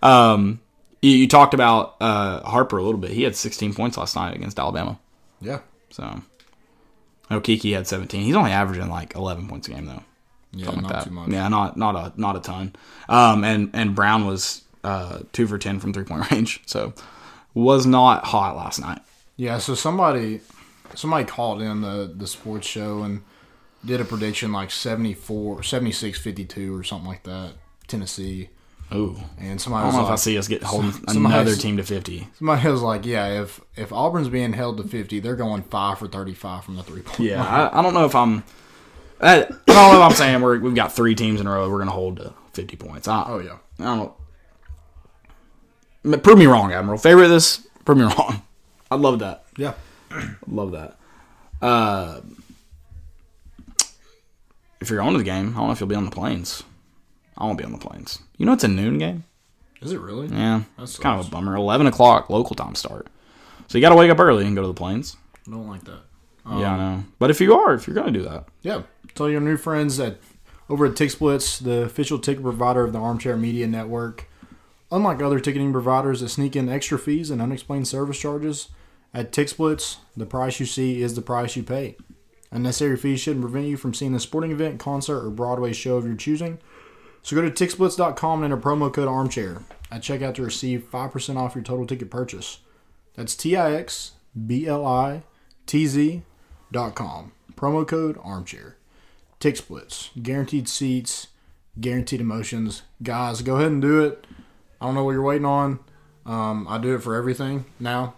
um, you, you talked about uh, Harper a little bit. He had 16 points last night against Alabama. Yeah. So, Okeke had 17. He's only averaging like 11 points a game though. Yeah, Something not like too much. Yeah, not not a not a ton. Um, and and Brown was uh, two for 10 from three point range. So, was not hot last night. Yeah, so somebody somebody called in the the sports show and did a prediction like 74 76 52 or something like that. Tennessee. Ooh. And somebody I don't know if I see us get holding another team to 50. somebody was like, yeah, if if Auburn's being held to 50, they're going 5 for 35 from the three point. Yeah, I, I don't know if I'm. I, don't know if I'm saying we're, we've got three teams in a row. We're going to hold to 50 points. I, Oh yeah. I don't. Prove me wrong, Admiral. Favorite this? Prove me wrong. I love that. Yeah. Love that. Uh, if you're going to the game, I don't know if you'll be on the planes. I won't be on the planes. You know it's a noon game. Is it really? Yeah, That's it's kind of a bummer. Eleven o'clock local time start, so you got to wake up early and go to the planes. I don't like that. yeah, I um, know. But if you are, if you're going to do that, Yeah. Tell your new friends that over at Tick Splits, the official ticket provider of the Armchair Media Network, unlike other ticketing providers that sneak in extra fees and unexplained service charges, at Tick Splits, the price you see is the price you pay. Unnecessary fees shouldn't prevent you from seeing a sporting event, concert, or Broadway show of your choosing. So go to ticksplits.com and enter promo code armchair at checkout to receive 5% off your total ticket purchase. That's T I X B L I T Z dot com. Promo code armchair. Tick splits. Guaranteed seats. Guaranteed emotions. Guys, go ahead and do it. I don't know what you're waiting on. Um, I do it for everything now.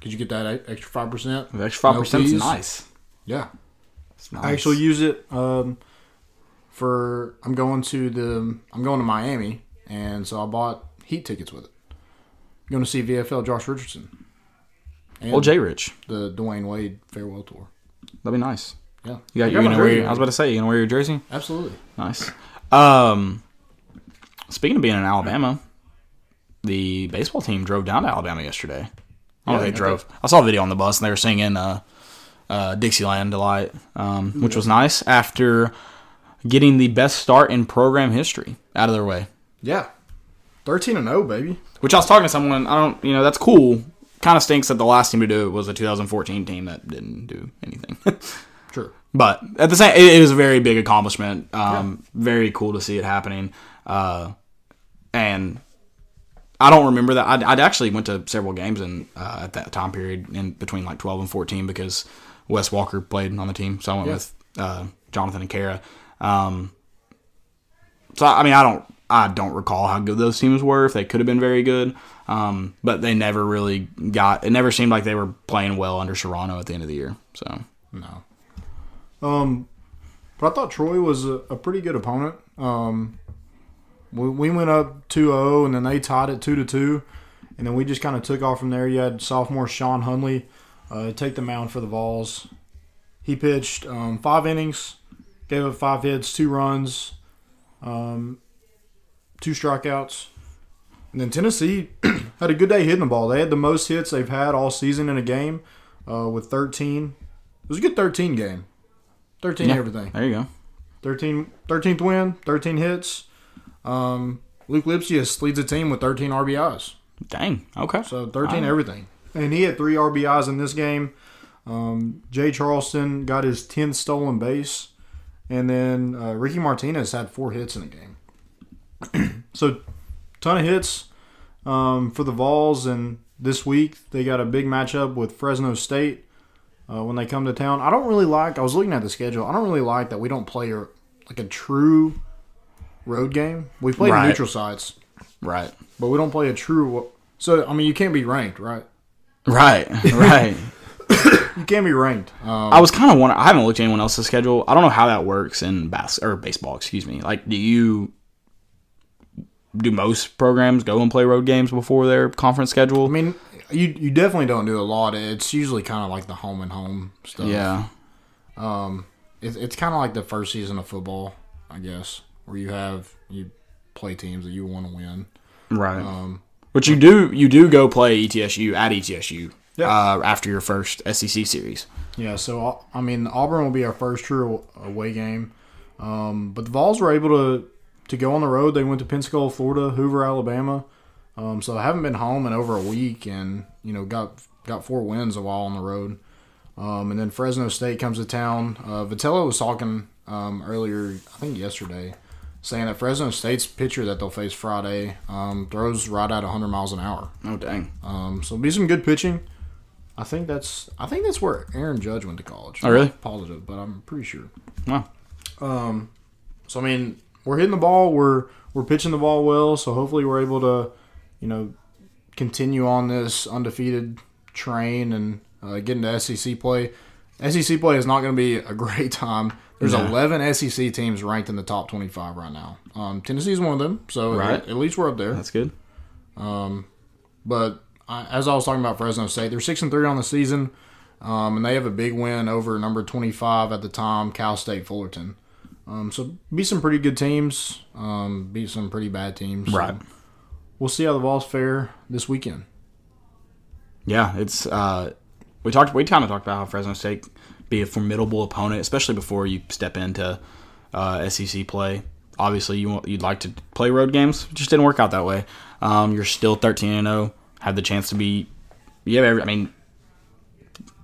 Could you get that extra five percent? the extra five percent is nice. Yeah, It's nice. I actually use it um, for. I'm going to the. I'm going to Miami, and so I bought heat tickets with it. I'm going to see VFL Josh Richardson and well, Jay Rich, the Dwyane Wade farewell tour. that'd be nice. Yeah, You got, I you're gonna wear. jersey Your, I was about to say, you gonna wear your jersey? Absolutely. Nice. Um, speaking of being in Alabama, the baseball team drove down to Alabama yesterday. I don't know Yeah, if they I drove. I saw a video on the bus and they were singing uh, uh, Dixieland Delight, um, which was nice after getting the best start in program history out of their way. Yeah, thirteen and zero, baby. Which I was talking to someone. I don't, you know, that's cool. Kind of stinks that the last team to do it was a 2014 team that didn't do anything. True. But at the same, it, it was a very big accomplishment. Um, Very cool to see it happening. Uh, and I don't remember that. I'd, I'd actually went to several games in uh, at that time period in between like 12 and 14 because Wes Walker played on the team. So I went Yeah. with uh, Jonathan and Kara. Um, so I mean, I don't, I don't recall how good those teams were. If they could have been very good, um, but they never really got. It never seemed like they were playing well under Serrano at the end of the year. So No. Um, but I thought Troy was a, a pretty good opponent. Um, we, we went up 2-0, and then they tied it two to two, and then we just kind of took off from there. You had sophomore Sean Hunley uh, take the mound for the Vols. He pitched um, five innings, gave up five hits, two runs, um, two strikeouts. And then Tennessee had a good day hitting the ball. They had the most hits they've had all season in a game uh, with 13. It was a good 13 game. 13 Yeah. everything. there you go. 13, 13th win, 13 hits. Um, Luc Lipcius leads the team with 13 RBIs. Dang. Okay. So 13 Wow. everything. And he had three RBIs in this game. Um, Jay Charleston got his 10th stolen base. And then uh, Ricky Martinez had four hits in the game. so, ton of hits um, for the Vols. And this week, they got a big matchup with Fresno State uh, when they come to town. I don't really like, I was looking at the schedule, I don't really like that we don't play a, like a true road game. We play Right. neutral sites, Right. but we don't play a true. So, I mean, you can't be ranked, right? Right. Right. You can't be ranked. Um, I was kind of wondering. I haven't looked at anyone else's schedule. I don't know how that works in bas- or baseball. Excuse me. Like, do you do most programs go and play road games before their conference schedule? I mean, you you definitely don't do a lot. It's usually kind of like the home and home stuff. yeah. Um, It's, it's kind of like the first season of football, I guess, where you have you play teams that you want to win. Right. Um, but you do you do go play ETSU at ETSU Yeah. uh, after your first SEC series. Yeah, so I mean, Auburn will be our first true away game, um, but the Vols were able to to go on the road. They went to Pensacola, Florida, Hoover, Alabama. Um, so I haven't been home in over a week, and you know got got four wins a while on the road. Um, and then Fresno State comes to town. Uh, Vitello was talking um, earlier, I think yesterday, saying that Fresno State's pitcher that they'll face Friday um, throws right at 100 miles an hour. Oh dang! Um, so it'll be some good pitching. I think that's I think that's where Aaron Judge went to college. Oh, really? Positive, but I'm pretty sure. Wow. Um, So I mean, we're hitting the ball. We're we're pitching the ball well. So hopefully we're able to, you know, continue on this undefeated train and uh, get into SEC play. SEC play is not going to be a great time. There's No. 11 SEC teams ranked in the top 25 right now. Um, is one of them, so Right. at, at least we're up there. That's good. Um, But as I was talking about Fresno State, they're six and three on the season, um, and they have a big win over number 25 at the time, Cal State Fullerton. Um, so be some pretty good teams, um, beat some pretty bad teams. So Right. we'll see how the Vols fare this weekend. Yeah, it's uh, we talked we kind of talked about how Fresno State be a formidable opponent, especially before you step into uh, SEC play. Obviously, you want, you'd like to play road games. It just didn't work out that way. Um, you're still 13 and 0. Have the chance to be. Yeah, I mean,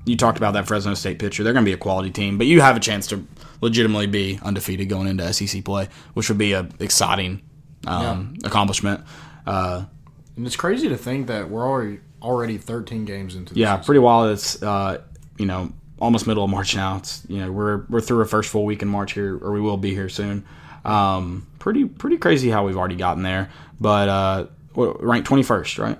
you talked about that Fresno State pitcher. They're going to be a quality team, but you have a chance to legitimately be undefeated going into SEC play, which would be a exciting um, accomplishment. Uh, And it's crazy to think that we're already already 13 games into the Yeah, season. pretty wild. It's uh, you know almost middle of March now. It's you know we're we're through our first full week in March here, or we will be here soon. Um, pretty pretty crazy how we've already gotten there. But uh, ranked twenty first, right?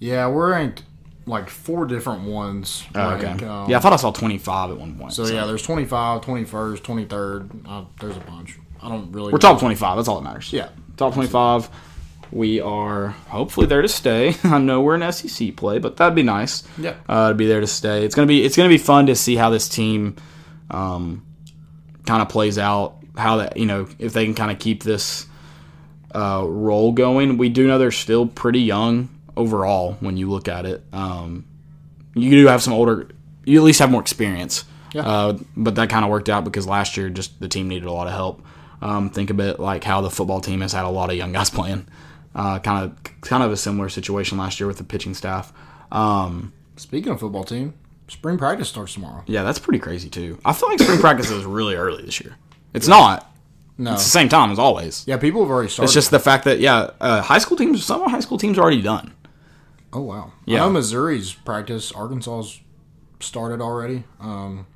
Yeah, we're ranked like four different ones. Oh, like, okay. um, yeah, I thought I saw twenty five at one point. So yeah, there's 25, 21st, 23rd. Uh, there's a bunch. I don't really. we're top twenty five. That's all that matters. Yeah. top twenty five. We are hopefully there to stay. I know we're in SEC play, but that'd be nice. Yeah. uh, to be there to stay. It's gonna be it's gonna be fun to see how this team um, kind of plays out. How that you know if they can kind of keep this uh, role going. We do know they're still pretty young overall when you look at it. Um, you do have some older. You at least have more experience. Yeah. Uh, but that kind of worked out because last year just the team needed a lot of help. Um, think of it like how the football team has had a lot of young guys playing. Uh, kind of kind of a similar situation last year with the pitching staff. Um, Speaking of football team, spring practice starts tomorrow. yeah, that's pretty crazy too. I feel like spring practice is really early this year. It's not. No. It's the same time as always. Yeah, people have already started. It's just the fact that yeah, uh, high school teams. Some high school teams are already done. Oh wow. Yeah. I know Missouri's practice. Arkansas's started already. Um,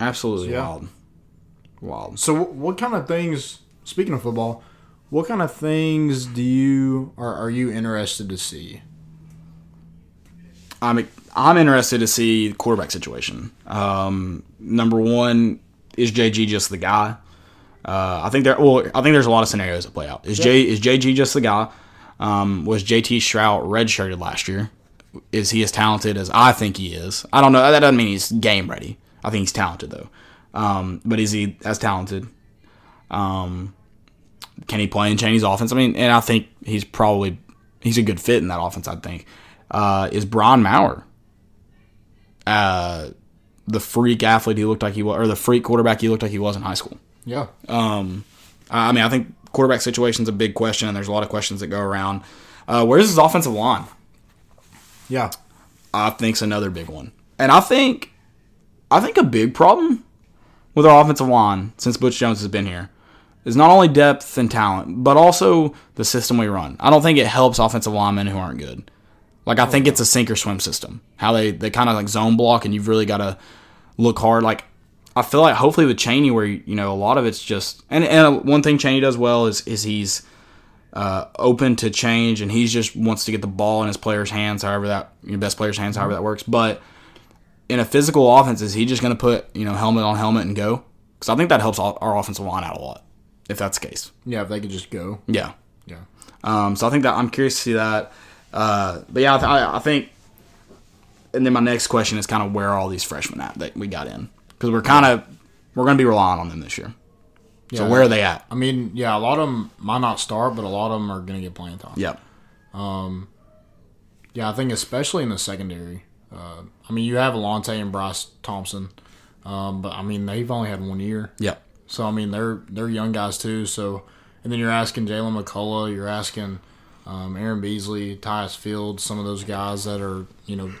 Absolutely Yeah. wild, wild. so what, kind of things? Speaking of football, what kind of things do you are, are you interested to see? I'm I'm interested to see the quarterback situation. Um, number one, is JG just the guy? Uh, I think there. Well, I think there's a lot of scenarios that play out. Is J is JG just the guy? Um, was JT Shrout redshirted last year? Is he as talented as I think he is? I don't know. That doesn't mean he's game ready. I think he's talented though. Um, but is he as talented? Um, can he play in Chaney's offense? I mean, and I think he's probably he's a good fit in that offense. I think uh, is Brian Maurer, uh, the freak athlete he looked like he was, or the freak quarterback he looked like he was in high school. Yeah. Um, I mean, I think quarterback situation is a big question, and there's a lot of questions that go around. Uh, where's his offensive line? Yeah. I think's another big one, and I think, I think a big problem with our offensive line since Butch Jones has been here is not only depth and talent, but also the system we run. I don't think it helps offensive linemen who aren't good. Like I think it's a sink or swim system. How they they kind of like zone block, and you've really got to look hard. Like I feel like hopefully with Chaney, where you know a lot of it's just and and one thing Chaney does well is is he's uh, open to change, and he just wants to get the ball in his players' hands, however that your best players' hands, however that works. But in a physical offense, is he just going to put you know helmet on helmet and go? Because I think that helps our offensive line out a lot if that's the case. Yeah. If they could just go. Yeah. Yeah. Um, so I think that I'm curious to see that. Uh, but yeah, I, th- I I think. And then my next question is kind of where are all these freshmen at that we got in? Because we're kind of we're going to be relying on them this year. So Yeah. where are they at? I mean, yeah, a lot of them might not start, but a lot of them are going to get playing time. Yep. Yeah, I think especially in the secondary. Uh, I mean, you have Alontae and Bryce Thompson, um, but I mean they've only had one year, Yep. So I mean, they're they're young guys too. So and then you're asking Jaylen McCollough, you're asking um, Aaron Beasley, Tyus Fields, some of those guys that are you know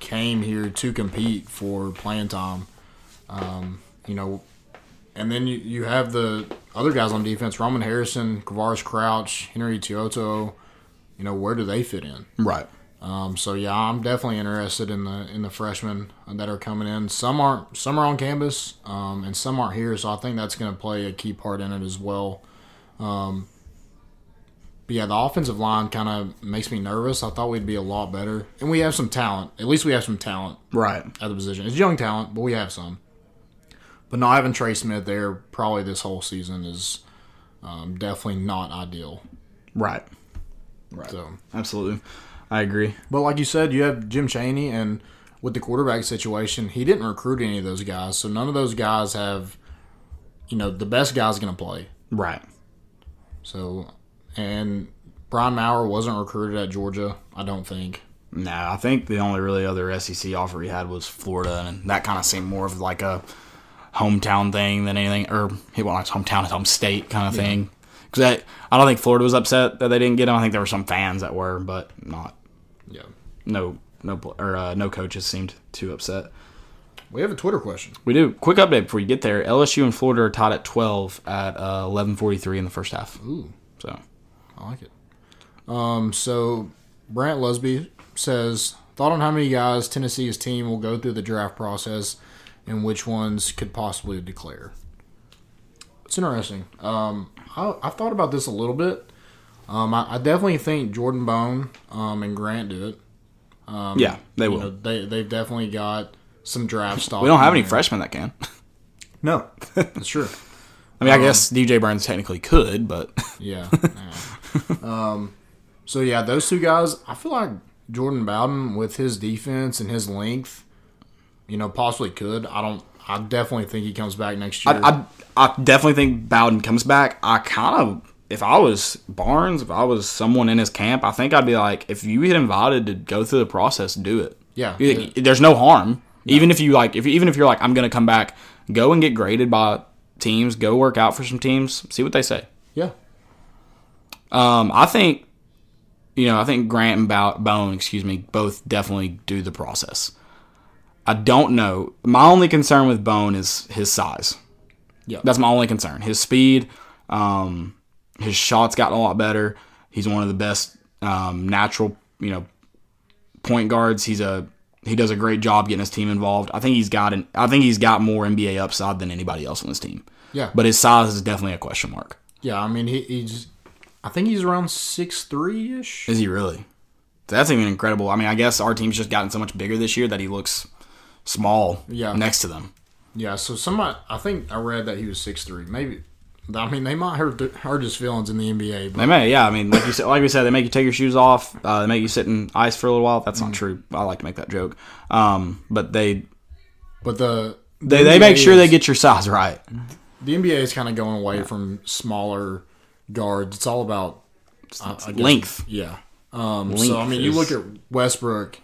came here to compete for playing time. Um, you know, and then you, you have the other guys on defense: Roman Harrison, Quavaris Crouch, Henry To'oto'o. You know, where do they fit in? Right. Um, so yeah, I'm definitely interested in the in the freshmen that are coming in. Some aren't, some are on campus, um, and some aren't here. So I think that's going to play a key part in it as well. Um, but yeah, the offensive line kind of makes me nervous. I thought we'd be a lot better, and we have some talent. At least we have some talent Right. at the position. It's young talent, but we have some. But not having Trey Smith there probably this whole season is um, definitely not ideal. Right. Right. So. Absolutely. I agree. But like you said, you have Jim Chaney, and with the quarterback situation, he didn't recruit any of those guys. So none of those guys have, you know, the best guy's going to play. Right. So, and Brian Maurer wasn't recruited at Georgia, I don't think. No, I think the only really other SEC offer he had was Florida, and that kind of seemed more of like a hometown thing than anything, or he well, not hometown, home state kind of thing. Because I, I don't think Florida was upset that they didn't get him. I think there were some fans that were, but not Yeah. no no or uh, no coaches seemed too upset. We have a Twitter question. We do. Quick update before you get there. LSU and Florida are tied at 12 at uh, 11:43 in the first half. Ooh, So I like it. Um, so Brant Lusby says thought on how many guys Tennessee's team will go through the draft process and which ones could possibly declare. It's interesting. Um, I, I've thought about this a little bit. Um, I, I definitely think Jordan Bone um, and Grant do it. yeah, they will. Know, they they've definitely got some draft stock. we don't have any there. freshmen that can. No, that's true. I mean, I guess DJ Burns technically could, but Yeah. yeah. um, so yeah, those two guys. I feel like Jordan Bowden with his defense and his length, you know, possibly could. I don't. I definitely think he comes back next year. I, I, I definitely think Bowden comes back. I kind of, if I was Barnes, if I was someone in his camp, I think I'd be like, if you get invited to go through the process, do it. Yeah. You- There's no harm. Even if you like, if even if you're like, I'm gonna come back, go and get graded by teams, go work out for some teams, see what they say. yeah. Um, I think, you know, I think Grant and Bow- Bone, excuse me, both definitely do the process. I don't know. My only concern with Bone is his size. Yeah. That's my only concern. His speed, um, his shots gotten a lot better. He's one of the best um, natural, you know, point guards. He's a he does a great job getting his team involved. I think he's got an I think he's got more NBA upside than anybody else on his team. Yeah. But his size is definitely a question mark. Yeah. I mean, he, he's. I think he's around six three ish. Is he really? That's even incredible. I mean, I guess our team's just gotten so much bigger this year that he looks small Yeah. next to them. Yeah. So somebody, I think I read that he was six three. Maybe. I mean, they might hurt hurt his feelings in the NBA, but They may, yeah. I mean, like you said, like we said, they make you take your shoes off. Uh, they make you sit in ice for a little while. That's not true. I like to make that joke. Um, but they but the they, the they make NBA sure they get your size right. the NBA is kind of going away from smaller guards. It's all about I- I guess- Length. Yeah. Um, so I Length mean, you look at Westbrook,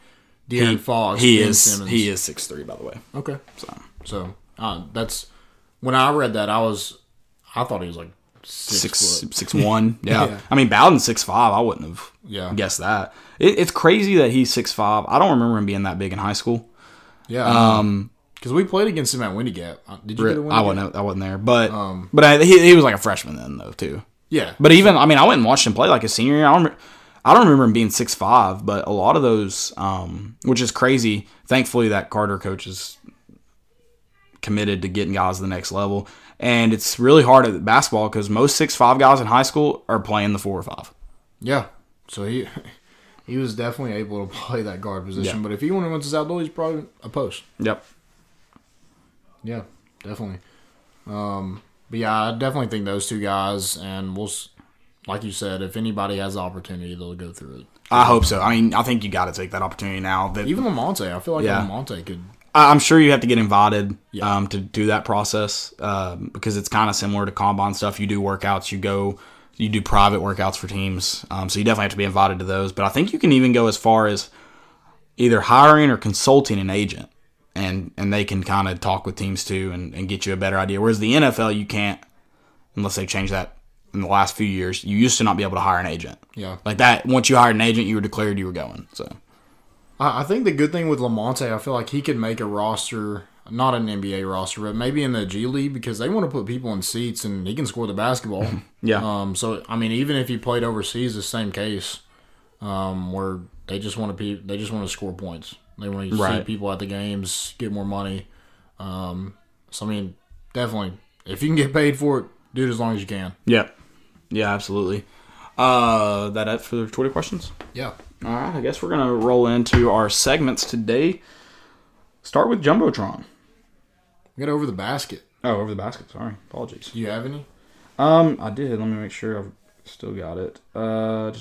De'Aaron Fox, He Ben is Simmons. he is six three by the way. okay. So So uh, that's when I read that I was I thought he was like six, six six one. Yeah. Yeah. I mean, Bowden six five. I wouldn't have Yeah. guessed that. It, it's crazy that he's six five. I don't remember him being that big in high school. Yeah. Um, Because we played against him at Windy Gap. Uh, Did you get a Windy I wasn't I wasn't there, but Um, but I, he he was like a freshman then though too. Yeah. But even I mean, I went and watched him play like his senior year. I don't, I don't remember him being six five, but a lot of those, um, which is crazy. Thankfully, that Carter coach is committed to getting guys to the next level, and it's really hard at basketball because most six five guys in high school are playing the four or five. Yeah. So he he was definitely able to play that guard position. Yeah. But if he wanted to outdoors, he's probably a post. Yep. Yeah, definitely. Um, but yeah, I definitely think those two guys, and we'll, like you said, if anybody has the opportunity, they'll go through it. I hope so. I mean, I think you got to take that opportunity now. That Even Lamonte, I feel like Yeah. Lamonte could. I- I'm sure you have to get invited Yeah. um, to do that process um, because it's kind of similar to combine stuff. You do workouts, you go, you do private workouts for teams, um, so you definitely have to be invited to those. But I think you can even go as far as either hiring or consulting an agent and and they can kind of talk with teams too and, and get you a better idea. Whereas the NFL, you can't unless they change that in the last few years. You used to not be able to hire an agent. Yeah. Like that, once you hired an agent, you were declared you were going. So I, I think the good thing with Lamonte, I feel like he could make a roster, not an NBA roster, but maybe in the G League because they want to put people in seats and he can score the basketball. Yeah. Um. So I mean, even if he played overseas, the same case, um, where they just want to be, they just want to score points. They want to see people at the games, get more money. Um. So I mean, definitely, if you can get paid for it, do it as long as you can. yeah, yeah, absolutely. Uh, that it for the Twitter questions. Yeah. All right, I guess we're gonna roll into our segments today. Start with jumbotron. Get over the basket. Oh, over the basket. Sorry, apologies. Do you have any? Um, I did. Let me make sure I've still got it. Uh,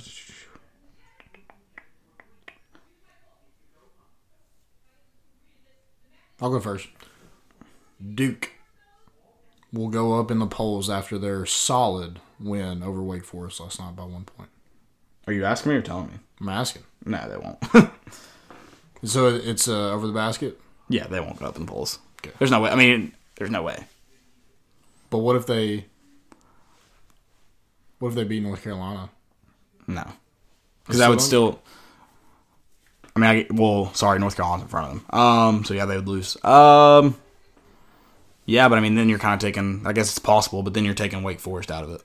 I'll go first. Duke will go up in the polls after their solid win over Wake Forest last night by one point. are you asking me or telling me? I'm asking. No, they won't. So it's uh, over the basket. yeah, they won't go up in the polls. Okay. There's no way. I mean, there's no way. But what if they? What if they beat North Carolina? No, because that would Still still. I mean, I, well, sorry, North Carolina's in front of them. Um, so yeah, they would lose. Um, yeah, but I mean, then you're kind of taking. I guess it's possible, but then you're taking Wake Forest out of it,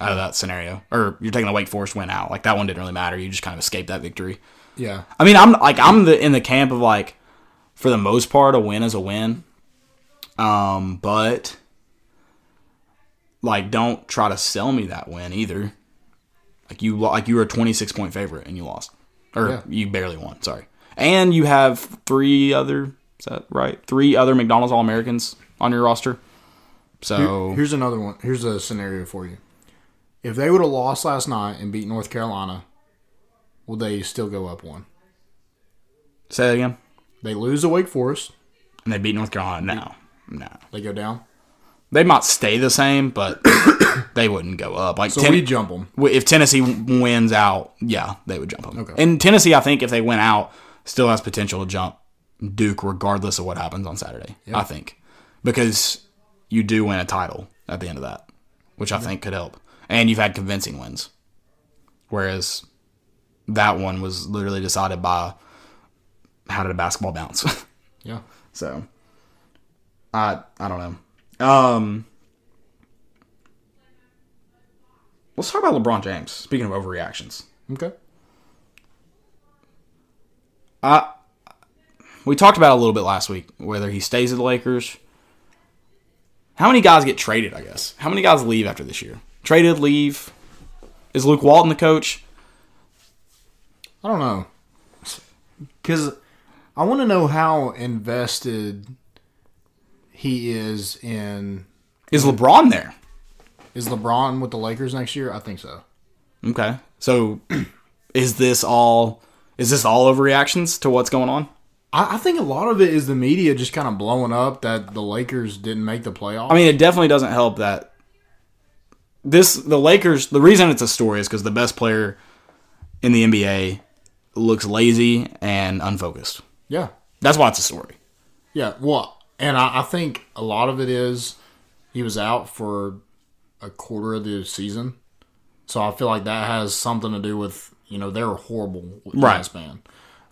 out of that scenario, or you're taking the Wake Forest win out. Like that one didn't really matter. You just kind of escaped that victory. Yeah. I mean, I'm like I'm the in the camp of like, for the most part, a win is a win. Um, but like, don't try to sell me that win either. Like you, like you were a 26 point favorite and you lost, or Yeah. you barely won. Sorry, and you have three other. Is that right? Three other McDonald's All Americans on your roster. So Here- here's another one. Here's a scenario for you. If they would have lost last night and beat North Carolina, will they still go up one? say that again. They lose to Wake Forest. And they beat North Carolina. No, no. They go down. They might stay the same, but they wouldn't go up. Like So Ten- we jump them. if Tennessee wins out, yeah, they would jump them. Okay. And Tennessee, I think if they win out, still has potential to jump Duke regardless of what happens on Saturday. I think because you do win a title at the end of that, which I think could help. And you've had convincing wins, whereas that one was literally decided by how did a basketball bounce. Yeah. so I I don't know. Um. Let's talk about LeBron James. Speaking of overreactions, Okay. I we talked about it a little bit last week whether he stays at the Lakers. How many guys get traded? I guess how many guys leave after this year? Traded, leave. Is Luke Walton the coach? I don't know. Because I want to know how invested he is in. Is LeBron there? Is LeBron with the Lakers next year? I think so. Okay, so is this all? Is this all overreactions to what's going on? I, I think a lot of it is the media just kind of blowing up that the Lakers didn't make the playoffs. I mean, it definitely doesn't help that this the Lakers. The reason it's a story is because the best player in the NBA looks lazy and unfocused. yeah. That's why it's a story. Yeah, well, and I, I think a lot of it is he was out for a quarter of the season, so I feel like that has something to do with you know they were horrible with Right. span.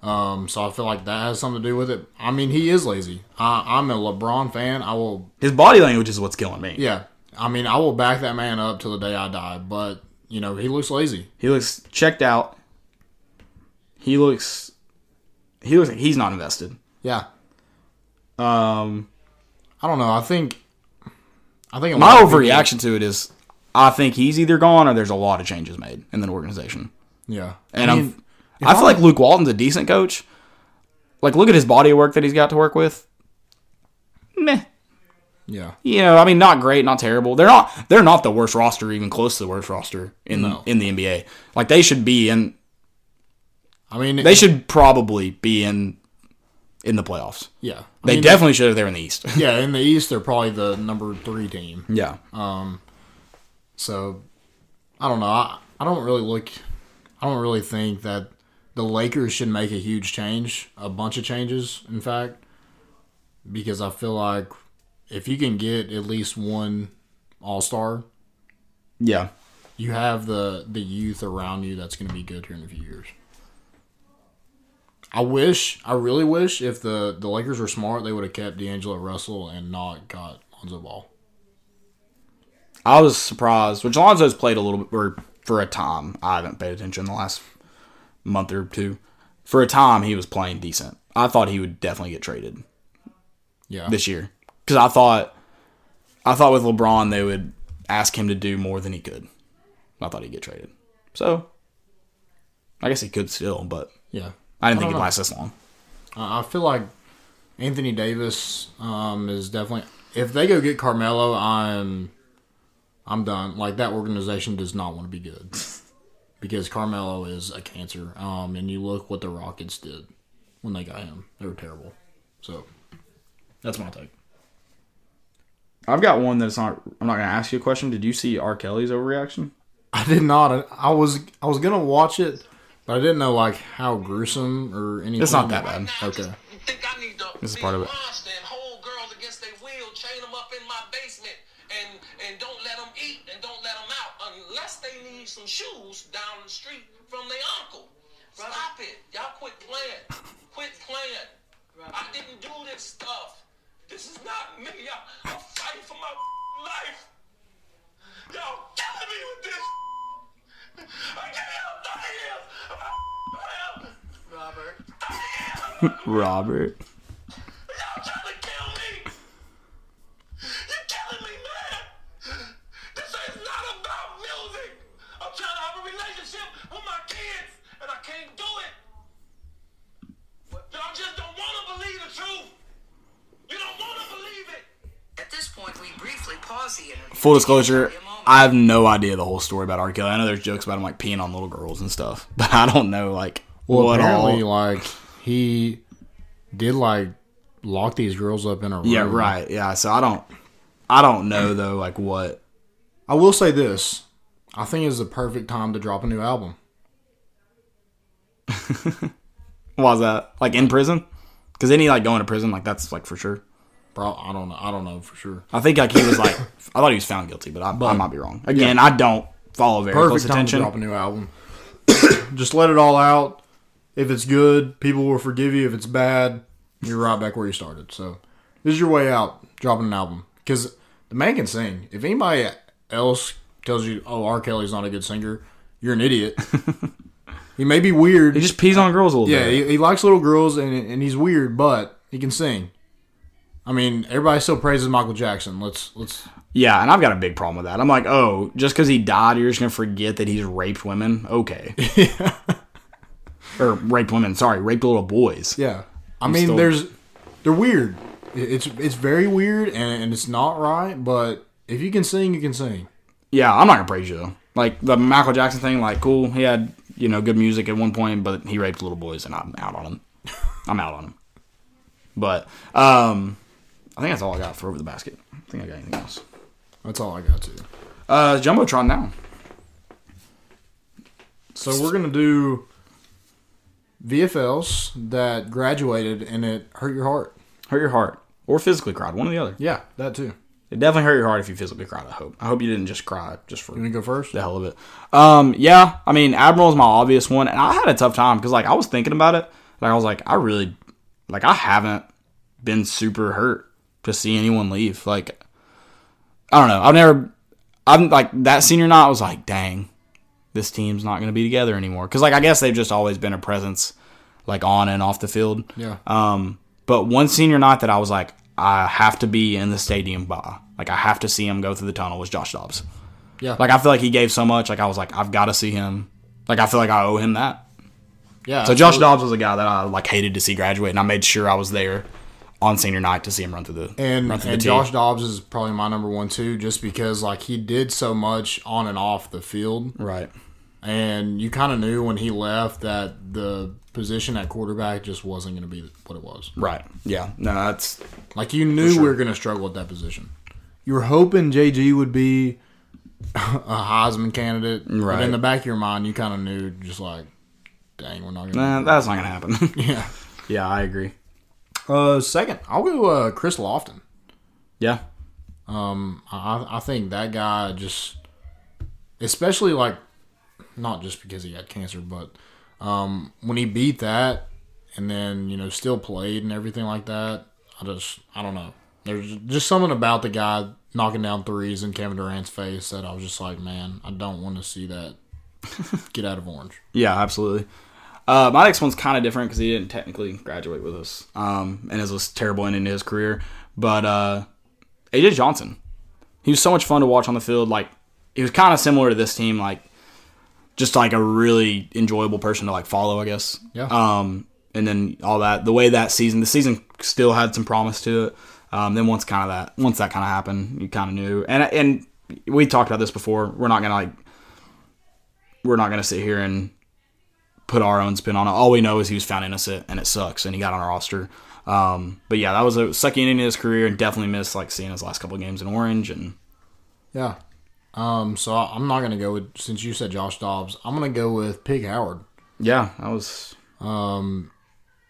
Um, so I feel like that has something to do with it. I mean, he is lazy. I, I'm a LeBron fan. I will, His body language is what's killing me. yeah. I mean, I will back that man up till the day I die. But you know, he looks lazy. He looks checked out. He looks. He looks like he's not invested. Yeah, Um, I don't know. I think, I think my lot of people- overreaction to it is, I think he's either gone or there's a lot of changes made in the organization. Yeah, And I mean, am I feel like Luke Walton's a decent coach. Like, look at his body of work that he's got to work with. Meh. yeah, You know, I mean, not great, not terrible. They're not. They're not the worst roster, even close to the worst roster in No. in the NBA. Like they should be in. I mean, They should probably be in in the playoffs. yeah, I They mean, definitely should if they're in the East. yeah. In the East, they're probably the number three team. yeah. Um. So I don't know. I, I don't really look. I don't really think that the Lakers should make a huge change, a bunch of changes, in fact. because I feel like if you can get at least one All Star, Yeah. you have the the youth around you that's going to be good here in a few years. I wish, I really wish, if the the Lakers were smart, they would have kept D'Angelo Russell and not got Lonzo Ball. I was surprised, which Lonzo's played a little bit or for a time. I haven't paid attention in the last month or two. For a time, he was playing decent. I thought he would definitely get traded Yeah, this year because I thought, I thought with LeBron they would ask him to do more than he could. I thought he'd get traded. So, I guess he could still, but yeah. I didn't think don't it'd know. last this long. I I feel like Anthony Davis um, is definitely. If they go get Carmelo, I'm I'm done. Like that organization does not want to be good because Carmelo is a cancer. Um, and you look what the Rockets did when they got him; they were terrible. So that's my take. I've got one that's not. I'm not going to ask you a question. Did you see R. Kelly's overreaction? I did not. I- I was I was gonna watch it, but I didn't know like how gruesome or anything. It's not that bad. Okay. Think I need to This is be part a of it. monster and hold girls against their will, chain them up in my basement, and and don't let them eat and don't let them out unless they need some shoes down the street from their uncle. Stop it, y'all quit playing, quit playing. I didn't do this stuff. This is not me. I, I'm fighting for my life. Y'all killing me with this. I can't help that. Robert. Robert. Y'all trying to kill me! You're killing me, man! This is not about music! I'm trying to have a relationship with my kids, and I can't do it! Y'all just don't want to believe the truth! You don't want to believe it! At this point, we briefly pause the interview. Full disclosure, give you a moment. I have no idea the whole story about R. Kelly. I know there's jokes about him like peeing on little girls and stuff, but I don't know like Well, what apparently, all. like he did like lock these girls up in a room. Yeah, right. Yeah, so I don't, I don't know though like what. I will say this: I think it's the perfect time to drop a new album. Why's that? Like in prison? Because any like going to prison like that's like for sure. Bro, I don't know. I don't know for sure. I think like he was like I thought he was found guilty, but I, I might be wrong. Again, I don't follow very close Perfect time to attention. drop a new album. Just let it all out. If it's good, people will forgive you. If it's bad, you're right back where you started. So this is your way out, dropping an album. Because the man can sing. If anybody else tells you, "Oh, R. Kelly's not a good singer," you're an idiot. he may be weird. He just pees on girls a little Yeah, bit. he, he likes little girls and and he's weird, but he can sing. I mean, everybody still praises Michael Jackson. Let's let's Yeah, and I've got a big problem with that. I'm like, oh, just because he died, you're just gonna forget that he's raped women? Okay. or raped women. Sorry, raped little boys. yeah. I mean, still- there's they're weird. It's it's very weird and, and it's not right. But if you can sing, you can sing. Yeah, I'm not gonna praise you though. Like the Michael Jackson thing, like cool. He had you know good music at one point, but he raped little boys, and I'm out on him. I'm out on him. But um, I think that's all I got for over the basket. I think I got anything else. That's all I got to. Uh, jumbotron now. So we're gonna do VFLs that graduated and it hurt your heart. Hurt your heart or physically cried, one or the other. Yeah, that too. It definitely hurt your heart if you physically cried. I hope. I hope you didn't just cry just for You wanna go first? the hell of it. Um, yeah, I mean, Admiral is my obvious one, and I had a tough time because like I was thinking about it. Like I was like, I really, like I haven't been super hurt to see anyone leave. Like, I don't know. I've never. I'm like that senior night. I was like, dang, this team's not going to be together anymore. Because like I guess they've just always been a presence, like on and off the field. Yeah. Um, but one senior night that I was like, I have to be in the stadium by. Like I have to see him go through the tunnel was Josh Dobbs. Yeah. Like I feel like he gave so much. Like I was like, I've got to see him. Like I feel like I owe him that. yeah. So Josh. Dobbs was a guy that I like hated to see graduate, and I made sure I was there on senior night to see him run through the And, run through and the. Josh Dobbs is probably my number one too, just because like he did so much on and off the field, Right. And you kind of knew when he left that the position at quarterback just wasn't going to be what it was. Right. Yeah. No, that's Like you knew we were going to struggle at that position. You were hoping JG would be a Heisman candidate, but Right. in the back of your mind, you kind of knew just like, dang, we're not going to. nah, that's not gonna happen. yeah. yeah, I agree. Uh, second, I'll go uh, Chris Lofton. Yeah. Um, I, I think that guy just, especially like, not just because he had cancer, but um, when he beat that and then, you know, still played and everything like that, I just, I don't know. There's just something about the guy knocking down threes in Kevin Durant's face that I was just like, man, I don't want to see that get out of orange. Yeah, absolutely. Uh, my next one's kind of different because he didn't technically graduate with us, um, and it was a terrible ending to his career. But uh, AJ Johnson, he was so much fun to watch on the field. Like he was kind of similar to this team, like just like a really enjoyable person to like follow, I guess. Yeah. Um, and then all that, the way that season, the season still had some promise to it. Um, then once kind of that, once that kind of happened, you kind of knew. And and we talked about this before. We're not gonna like, we're not gonna sit here and put our own spin on it. All we know is he was found innocent, and it sucks, and he got on our roster. Um, but yeah, that was a second inning of his career, and definitely missed like seeing his last couple of games in orange. And Yeah. Um, so I'm not going to go with, since you said Josh Dobbs, I'm going to go with Pig Howard. yeah, I was Um,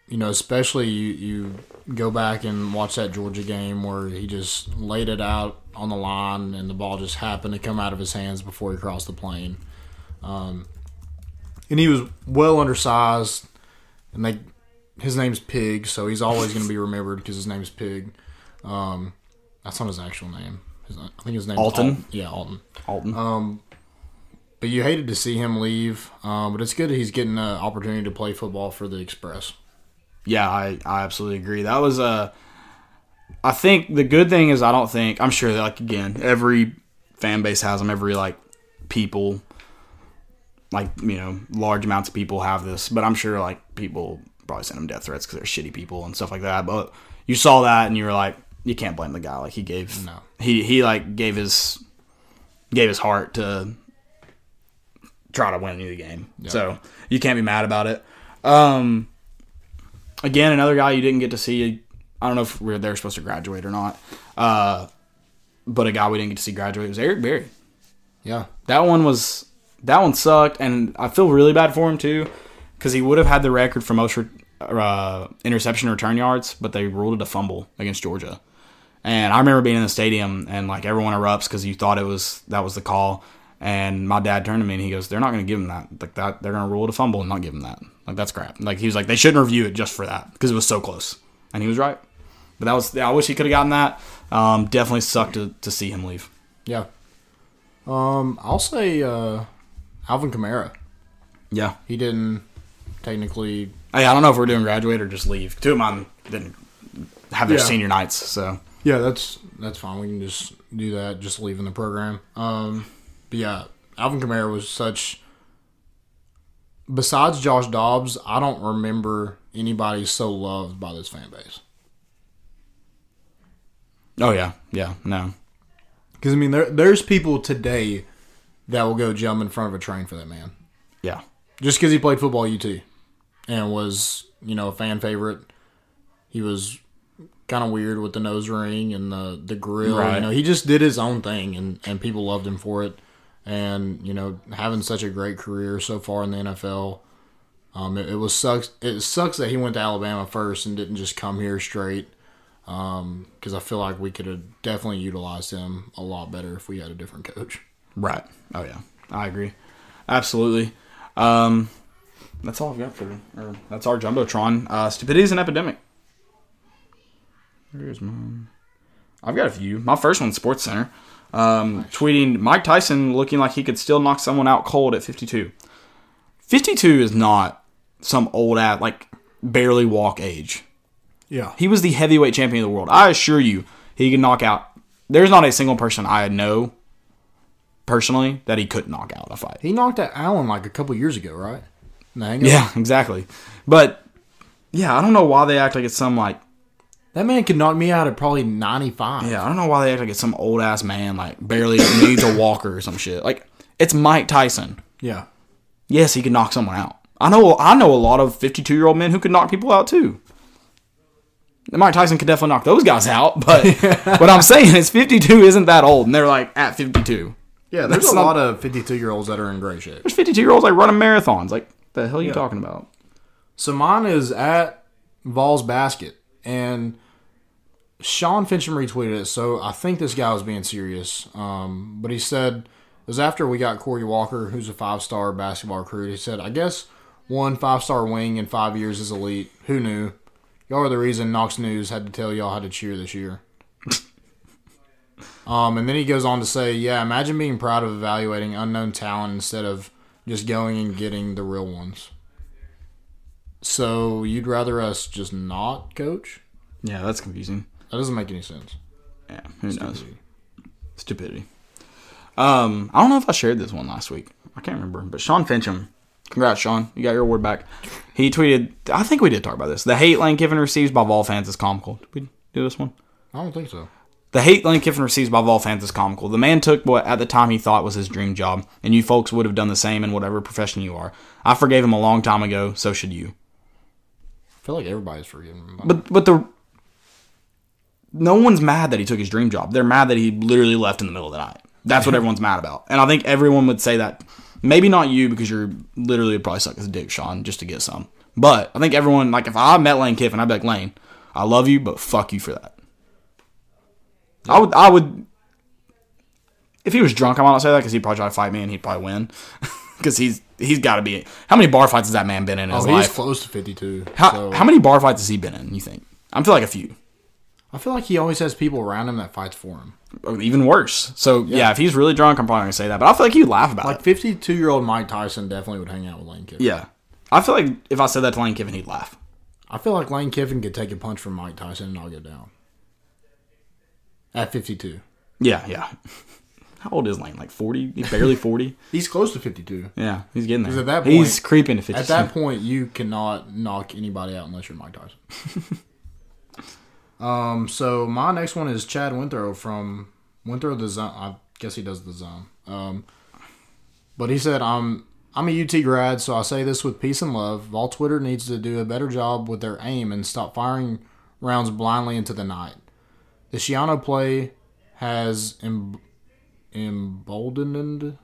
you know, especially you, you go back and watch that Georgia game where he just laid it out on the line and the ball just happened to come out of his hands before he crossed the plane. Um, and he was well undersized, and they his name's Pig, so he's always going to be remembered because his name's Pig. Um, that's not his actual name. I think his name's Alton? Yeah, Alton. Alton. But you hated to see him leave. Um, but it's good that he's getting an opportunity to play football for the Express. Yeah, I, I absolutely agree. That was Uh, I think the good thing is I don't think I'm sure that like again every fan base has them. Every like people, like you know, large amounts of people have this. But I'm sure like people probably send them death threats because they're shitty people and stuff like that. But you saw that and you were like, you can't blame the guy. Like he gave No. he he like gave his gave his heart to try to win you the game. So you can't be mad about it. Um, again, another guy you didn't get to see. I don't know if we're they're supposed to graduate or not. Uh, but a guy we didn't get to see graduate was Eric Berry. Yeah. That one was that one sucked, and I feel really bad for him too, because he would have had the record for most re- uh, interception return yards, but they ruled it a fumble against Georgia. And I remember being in the stadium and like everyone erupts because you thought it was that was the call. And my dad turned to me and he goes, "They're not going to give him that. Like that, they're going to rule it a fumble and not give him that. Like that's crap. Like he was like, they shouldn't review it just for that because it was so close." And he was right. But that was, I wish he could have gotten that. Um, definitely sucked to, to see him leave. Yeah. Um, I'll say uh, Alvin Kamara. Yeah. He didn't technically. Hey, I don't know if we're doing graduate or just leave. Two of mine didn't have their Yeah. senior nights, so Yeah, that's that's fine. We can just do that. Just leaving the program. Um, but yeah, Alvin Kamara was such. Besides Josh Dobbs, I don't remember anybody so loved by this fan base. oh yeah, yeah, no, Because I mean, there there's people today that will go jump in front of a train for that man. yeah, just because he played football UT and was you know a fan favorite. He was kind of weird with the nose ring and the the grill. Right. You know, he just did his own thing, and and people loved him for it. And you know, having such a great career so far in the NFL, um, it, it was sucks. It sucks that he went to Alabama first and didn't just come here straight. Um, because I feel like we could have definitely utilized him a lot better if we had a different coach. right. Oh yeah, I agree, absolutely. Um, that's all I've got for. Or that's our jumbotron. Uh, stupidity is an epidemic. Here's mine. I've got a few. My first one's Sports Center. Um, tweeting Mike Tyson looking like he could still knock someone out cold at 52. 52 is not some old ass like barely walk age. Yeah, He was the heavyweight champion of the world. I assure you, he can knock out. There's not a single person I know personally that he couldn't knock out a fight. he knocked out Allen like a couple years ago, right? In the hang-up? Yeah, exactly. But yeah, I don't know why they act like it's some like That man could knock me out at probably 95. yeah, I don't know why they act like it's some old ass man like barely needs a walker or some shit. Like it's Mike Tyson. Yeah. Yes, he could knock someone out. I know I know a lot of 52 year old men who could knock people out too. And Mike Tyson could definitely knock those guys out, but what I'm saying is 52 isn't that old, and they're like at 52. Yeah, there's That's a not- lot of 52 year olds that are in great shape. There's 52 year olds like running marathons. Like the hell are you talking about? So mine is at Vols Basket. and Sean Fincham retweeted it. So I think this guy was being serious. Um, but he said it was after we got Corey Walker, who's a five star basketball recruit. He said, "I guess one five star wing in five years is elite. Who knew? Y'all are the reason Knox News had to tell y'all how to cheer this year." um, and then he goes on to say, "Yeah, imagine being proud of evaluating unknown talent instead of just going and getting the real ones." So you'd rather us just not coach? Yeah, that's confusing. That doesn't make any sense. Yeah, who knows? Stupidity. Um, I don't know if I shared this one last week. I can't remember, but Sean Fincham, congrats, Sean, you got your award back. He tweeted. I think we did talk about this. The hate Lane Kiffin receives by Vol fans is comical. Did we do this one? I don't think so. The hate Lane Kiffin receives by Vol fans is comical. The man took what at the time he thought was his dream job, and you folks would have done the same in whatever profession you are. I forgave him a long time ago, so should you. I feel like everybody's forgetting. About But but the no one's mad that he took his dream job. They're mad that he literally left in the middle of the night. That's what everyone's mad about. And I think everyone would say that. Maybe not you because you're literally probably suck his dick, Sean, just to get some. But I think everyone like if I met Lane Kiffin, I'd be like Lane, I love you, but fuck you for that. I would I would if he was drunk, I might not say that because he'd probably try to fight me and he'd probably win. Because he's he's got to be. How many bar fights has that man been in in oh, his oh, he's life? close to fifty-two. How, so how many bar fights has he been in? You think? I feel like a few. I feel like he always has people around him that fights for him. Or even worse. So yeah. if he's really drunk, I'm probably gonna say that. But I feel like he'd laugh about Like it. fifty-two-year-old Mike Tyson definitely would hang out with Lane Kiffin. Yeah, I feel like if I said that to Lane Kiffin, he'd laugh. I feel like Lane Kiffin could take a punch from Mike Tyson and not get down. At fifty-two, Yeah, yeah. How old is Lane? Like forty? He's barely forty. he's close to fifty-two. yeah, he's getting there. at that point, he's creeping to fifty. At that point, you cannot knock anybody out unless you're Mike Tyson. um. So my next one is Chad Winthrow from Winthrow Zone. I guess he does the Zone. Um. But he said, "I'm I'm a UT grad, so I say this with peace and love. All Twitter needs to do a better job with their aim and stop firing rounds blindly into the night. The Schiano play has em- emboldened,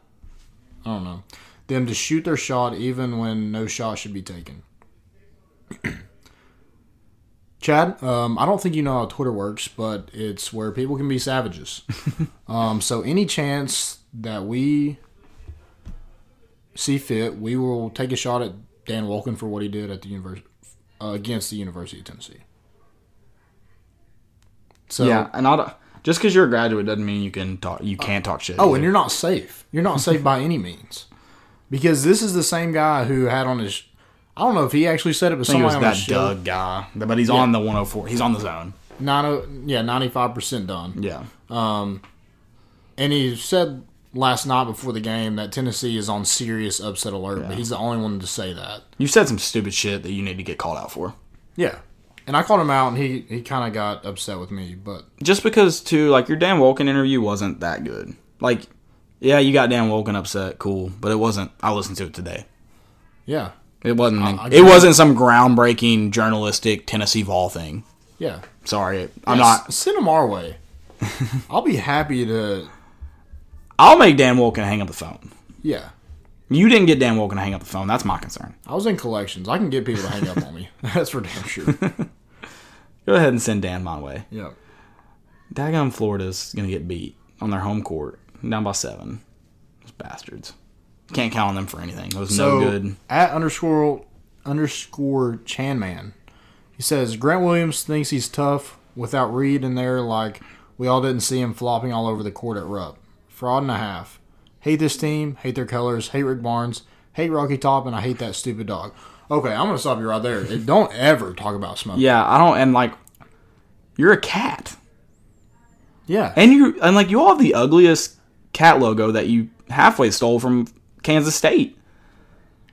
I don't know, them to shoot their shot even when no shot should be taken. Chad, um, I don't think you know how Twitter works, but it's where people can be savages. um, so any chance that we see fit, we will take a shot at Dan Wolken for what he did at the university uh, against the University of Tennessee. So yeah, and I just because you're a graduate doesn't mean you can talk. You can't talk shit. Oh, and you're not safe. You're not safe by any means. Because this is the same guy who had on his. I don't know if he actually said it, but it was on that show. Doug guy, but he's on the 104. He's on the zone. Nine, yeah, ninety five percent done. Yeah, Um, And he said last night before the game that Tennessee is on serious upset alert, but he's the only one to say that. you said some stupid shit that you need to get called out for. Yeah. And I called him out, and he, he kind of got upset with me, but just because too like your Dan Wolken interview wasn't that good. Like, yeah, you got Dan Wolken upset, cool, but it wasn't. I listened to it today. yeah, It wasn't. I- it wasn't some groundbreaking journalistic Tennessee Vol thing. yeah. Sorry, I'm Yeah, not. Send him our way. I'll be happy to. I'll make Dan Wolken hang up the phone. Yeah. You didn't get Dan Wolken to hang up the phone. That's my concern. I was in collections. I can get people to hang up on me. That's for damn sure. Go ahead and send Dan my way. Yeah. Daggum Florida's gonna get beat on their home court, down by seven. Those bastards. Can't count on them for anything. It was So no good. at underscore underscore Chanman, he says Grant Williams thinks he's tough without Reid in there. Like we all didn't see him flopping all over the court at Rupp. Fraud and a half. Hate this team. Hate their colors. Hate Rick Barnes. Hate Rocky Top, and I hate that stupid dog. Okay, I'm gonna stop you right there. Don't ever talk about smoke. Yeah, I don't. And like, you're a cat. Yeah. And you and like you all have the ugliest cat logo that you halfway stole from Kansas State.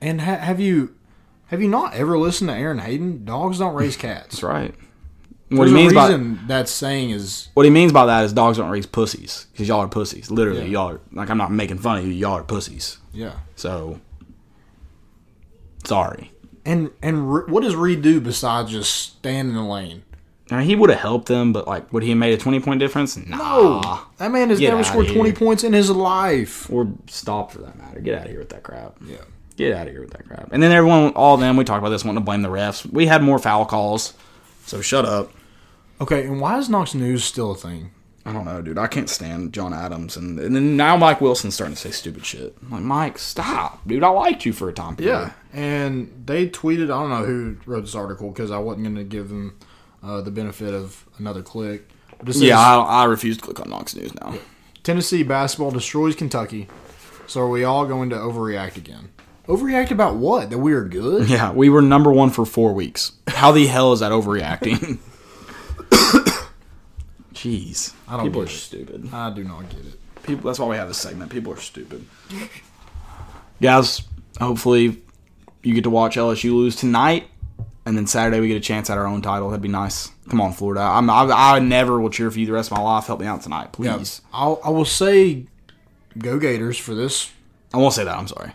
And ha- have you have you not ever listened to Aaron Hayden? Dogs don't raise cats. That's right. What There's he means by that saying is what he means by that is dogs don't raise pussies because y'all are pussies. Literally, Yeah. y'all are like I'm not making fun of you. Y'all are pussies. yeah. So sorry. And and Re- what does Reid do besides just stand in the lane? I mean, he would have helped them, but like, would he have made a twenty point difference? Nah. that man has Get never scored twenty points in his life. Or stop for that matter. Get out of here with that crap. Yeah. Get out of here with that crap. And then everyone, all of them, we talked about this, wanting to blame the refs. We had more foul calls, so shut up. Okay, and why is Knox News still a thing? I don't know, dude. I can't stand John Adams, and, and then now Mike Wilson's starting to say stupid shit. I'm like, Mike, stop, dude. I liked you for a time. period. and they tweeted. I don't know who wrote this article because I wasn't going to give them uh, the benefit of another click. Says, yeah. I, I refuse to click on Knox News now. Tennessee basketball destroys Kentucky, so are we all going to overreact again? Overreact about what? That we are good? Yeah, we were number one for four weeks. How the hell is that overreacting? Jeez, I don't people are it. stupid. I do not get it. People, that's why we have this segment. People are stupid. Guys, hopefully you get to watch LSU lose tonight, and then Saturday we get a chance at our own title. That'd be nice. Come on, Florida. I'm, I, I never will cheer for you the rest of my life. Help me out tonight, Yeah, please. I'll, I will say, go Gators for this. I won't say that. I'm sorry.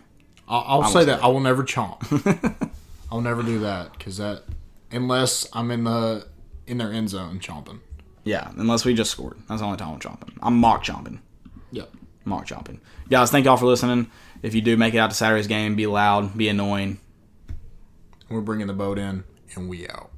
I'll, I'll say that I will never chomp. I'll never do that because that unless I'm in the in their end zone chomping. Yeah, unless we just scored. That's the only time I'm chomping. I'm mock chomping. Yep. Mark chomping. Guys, thank y'all for listening. If you do make it out to Saturday's game, be loud, be annoying. We're bringing the boat in, and we out.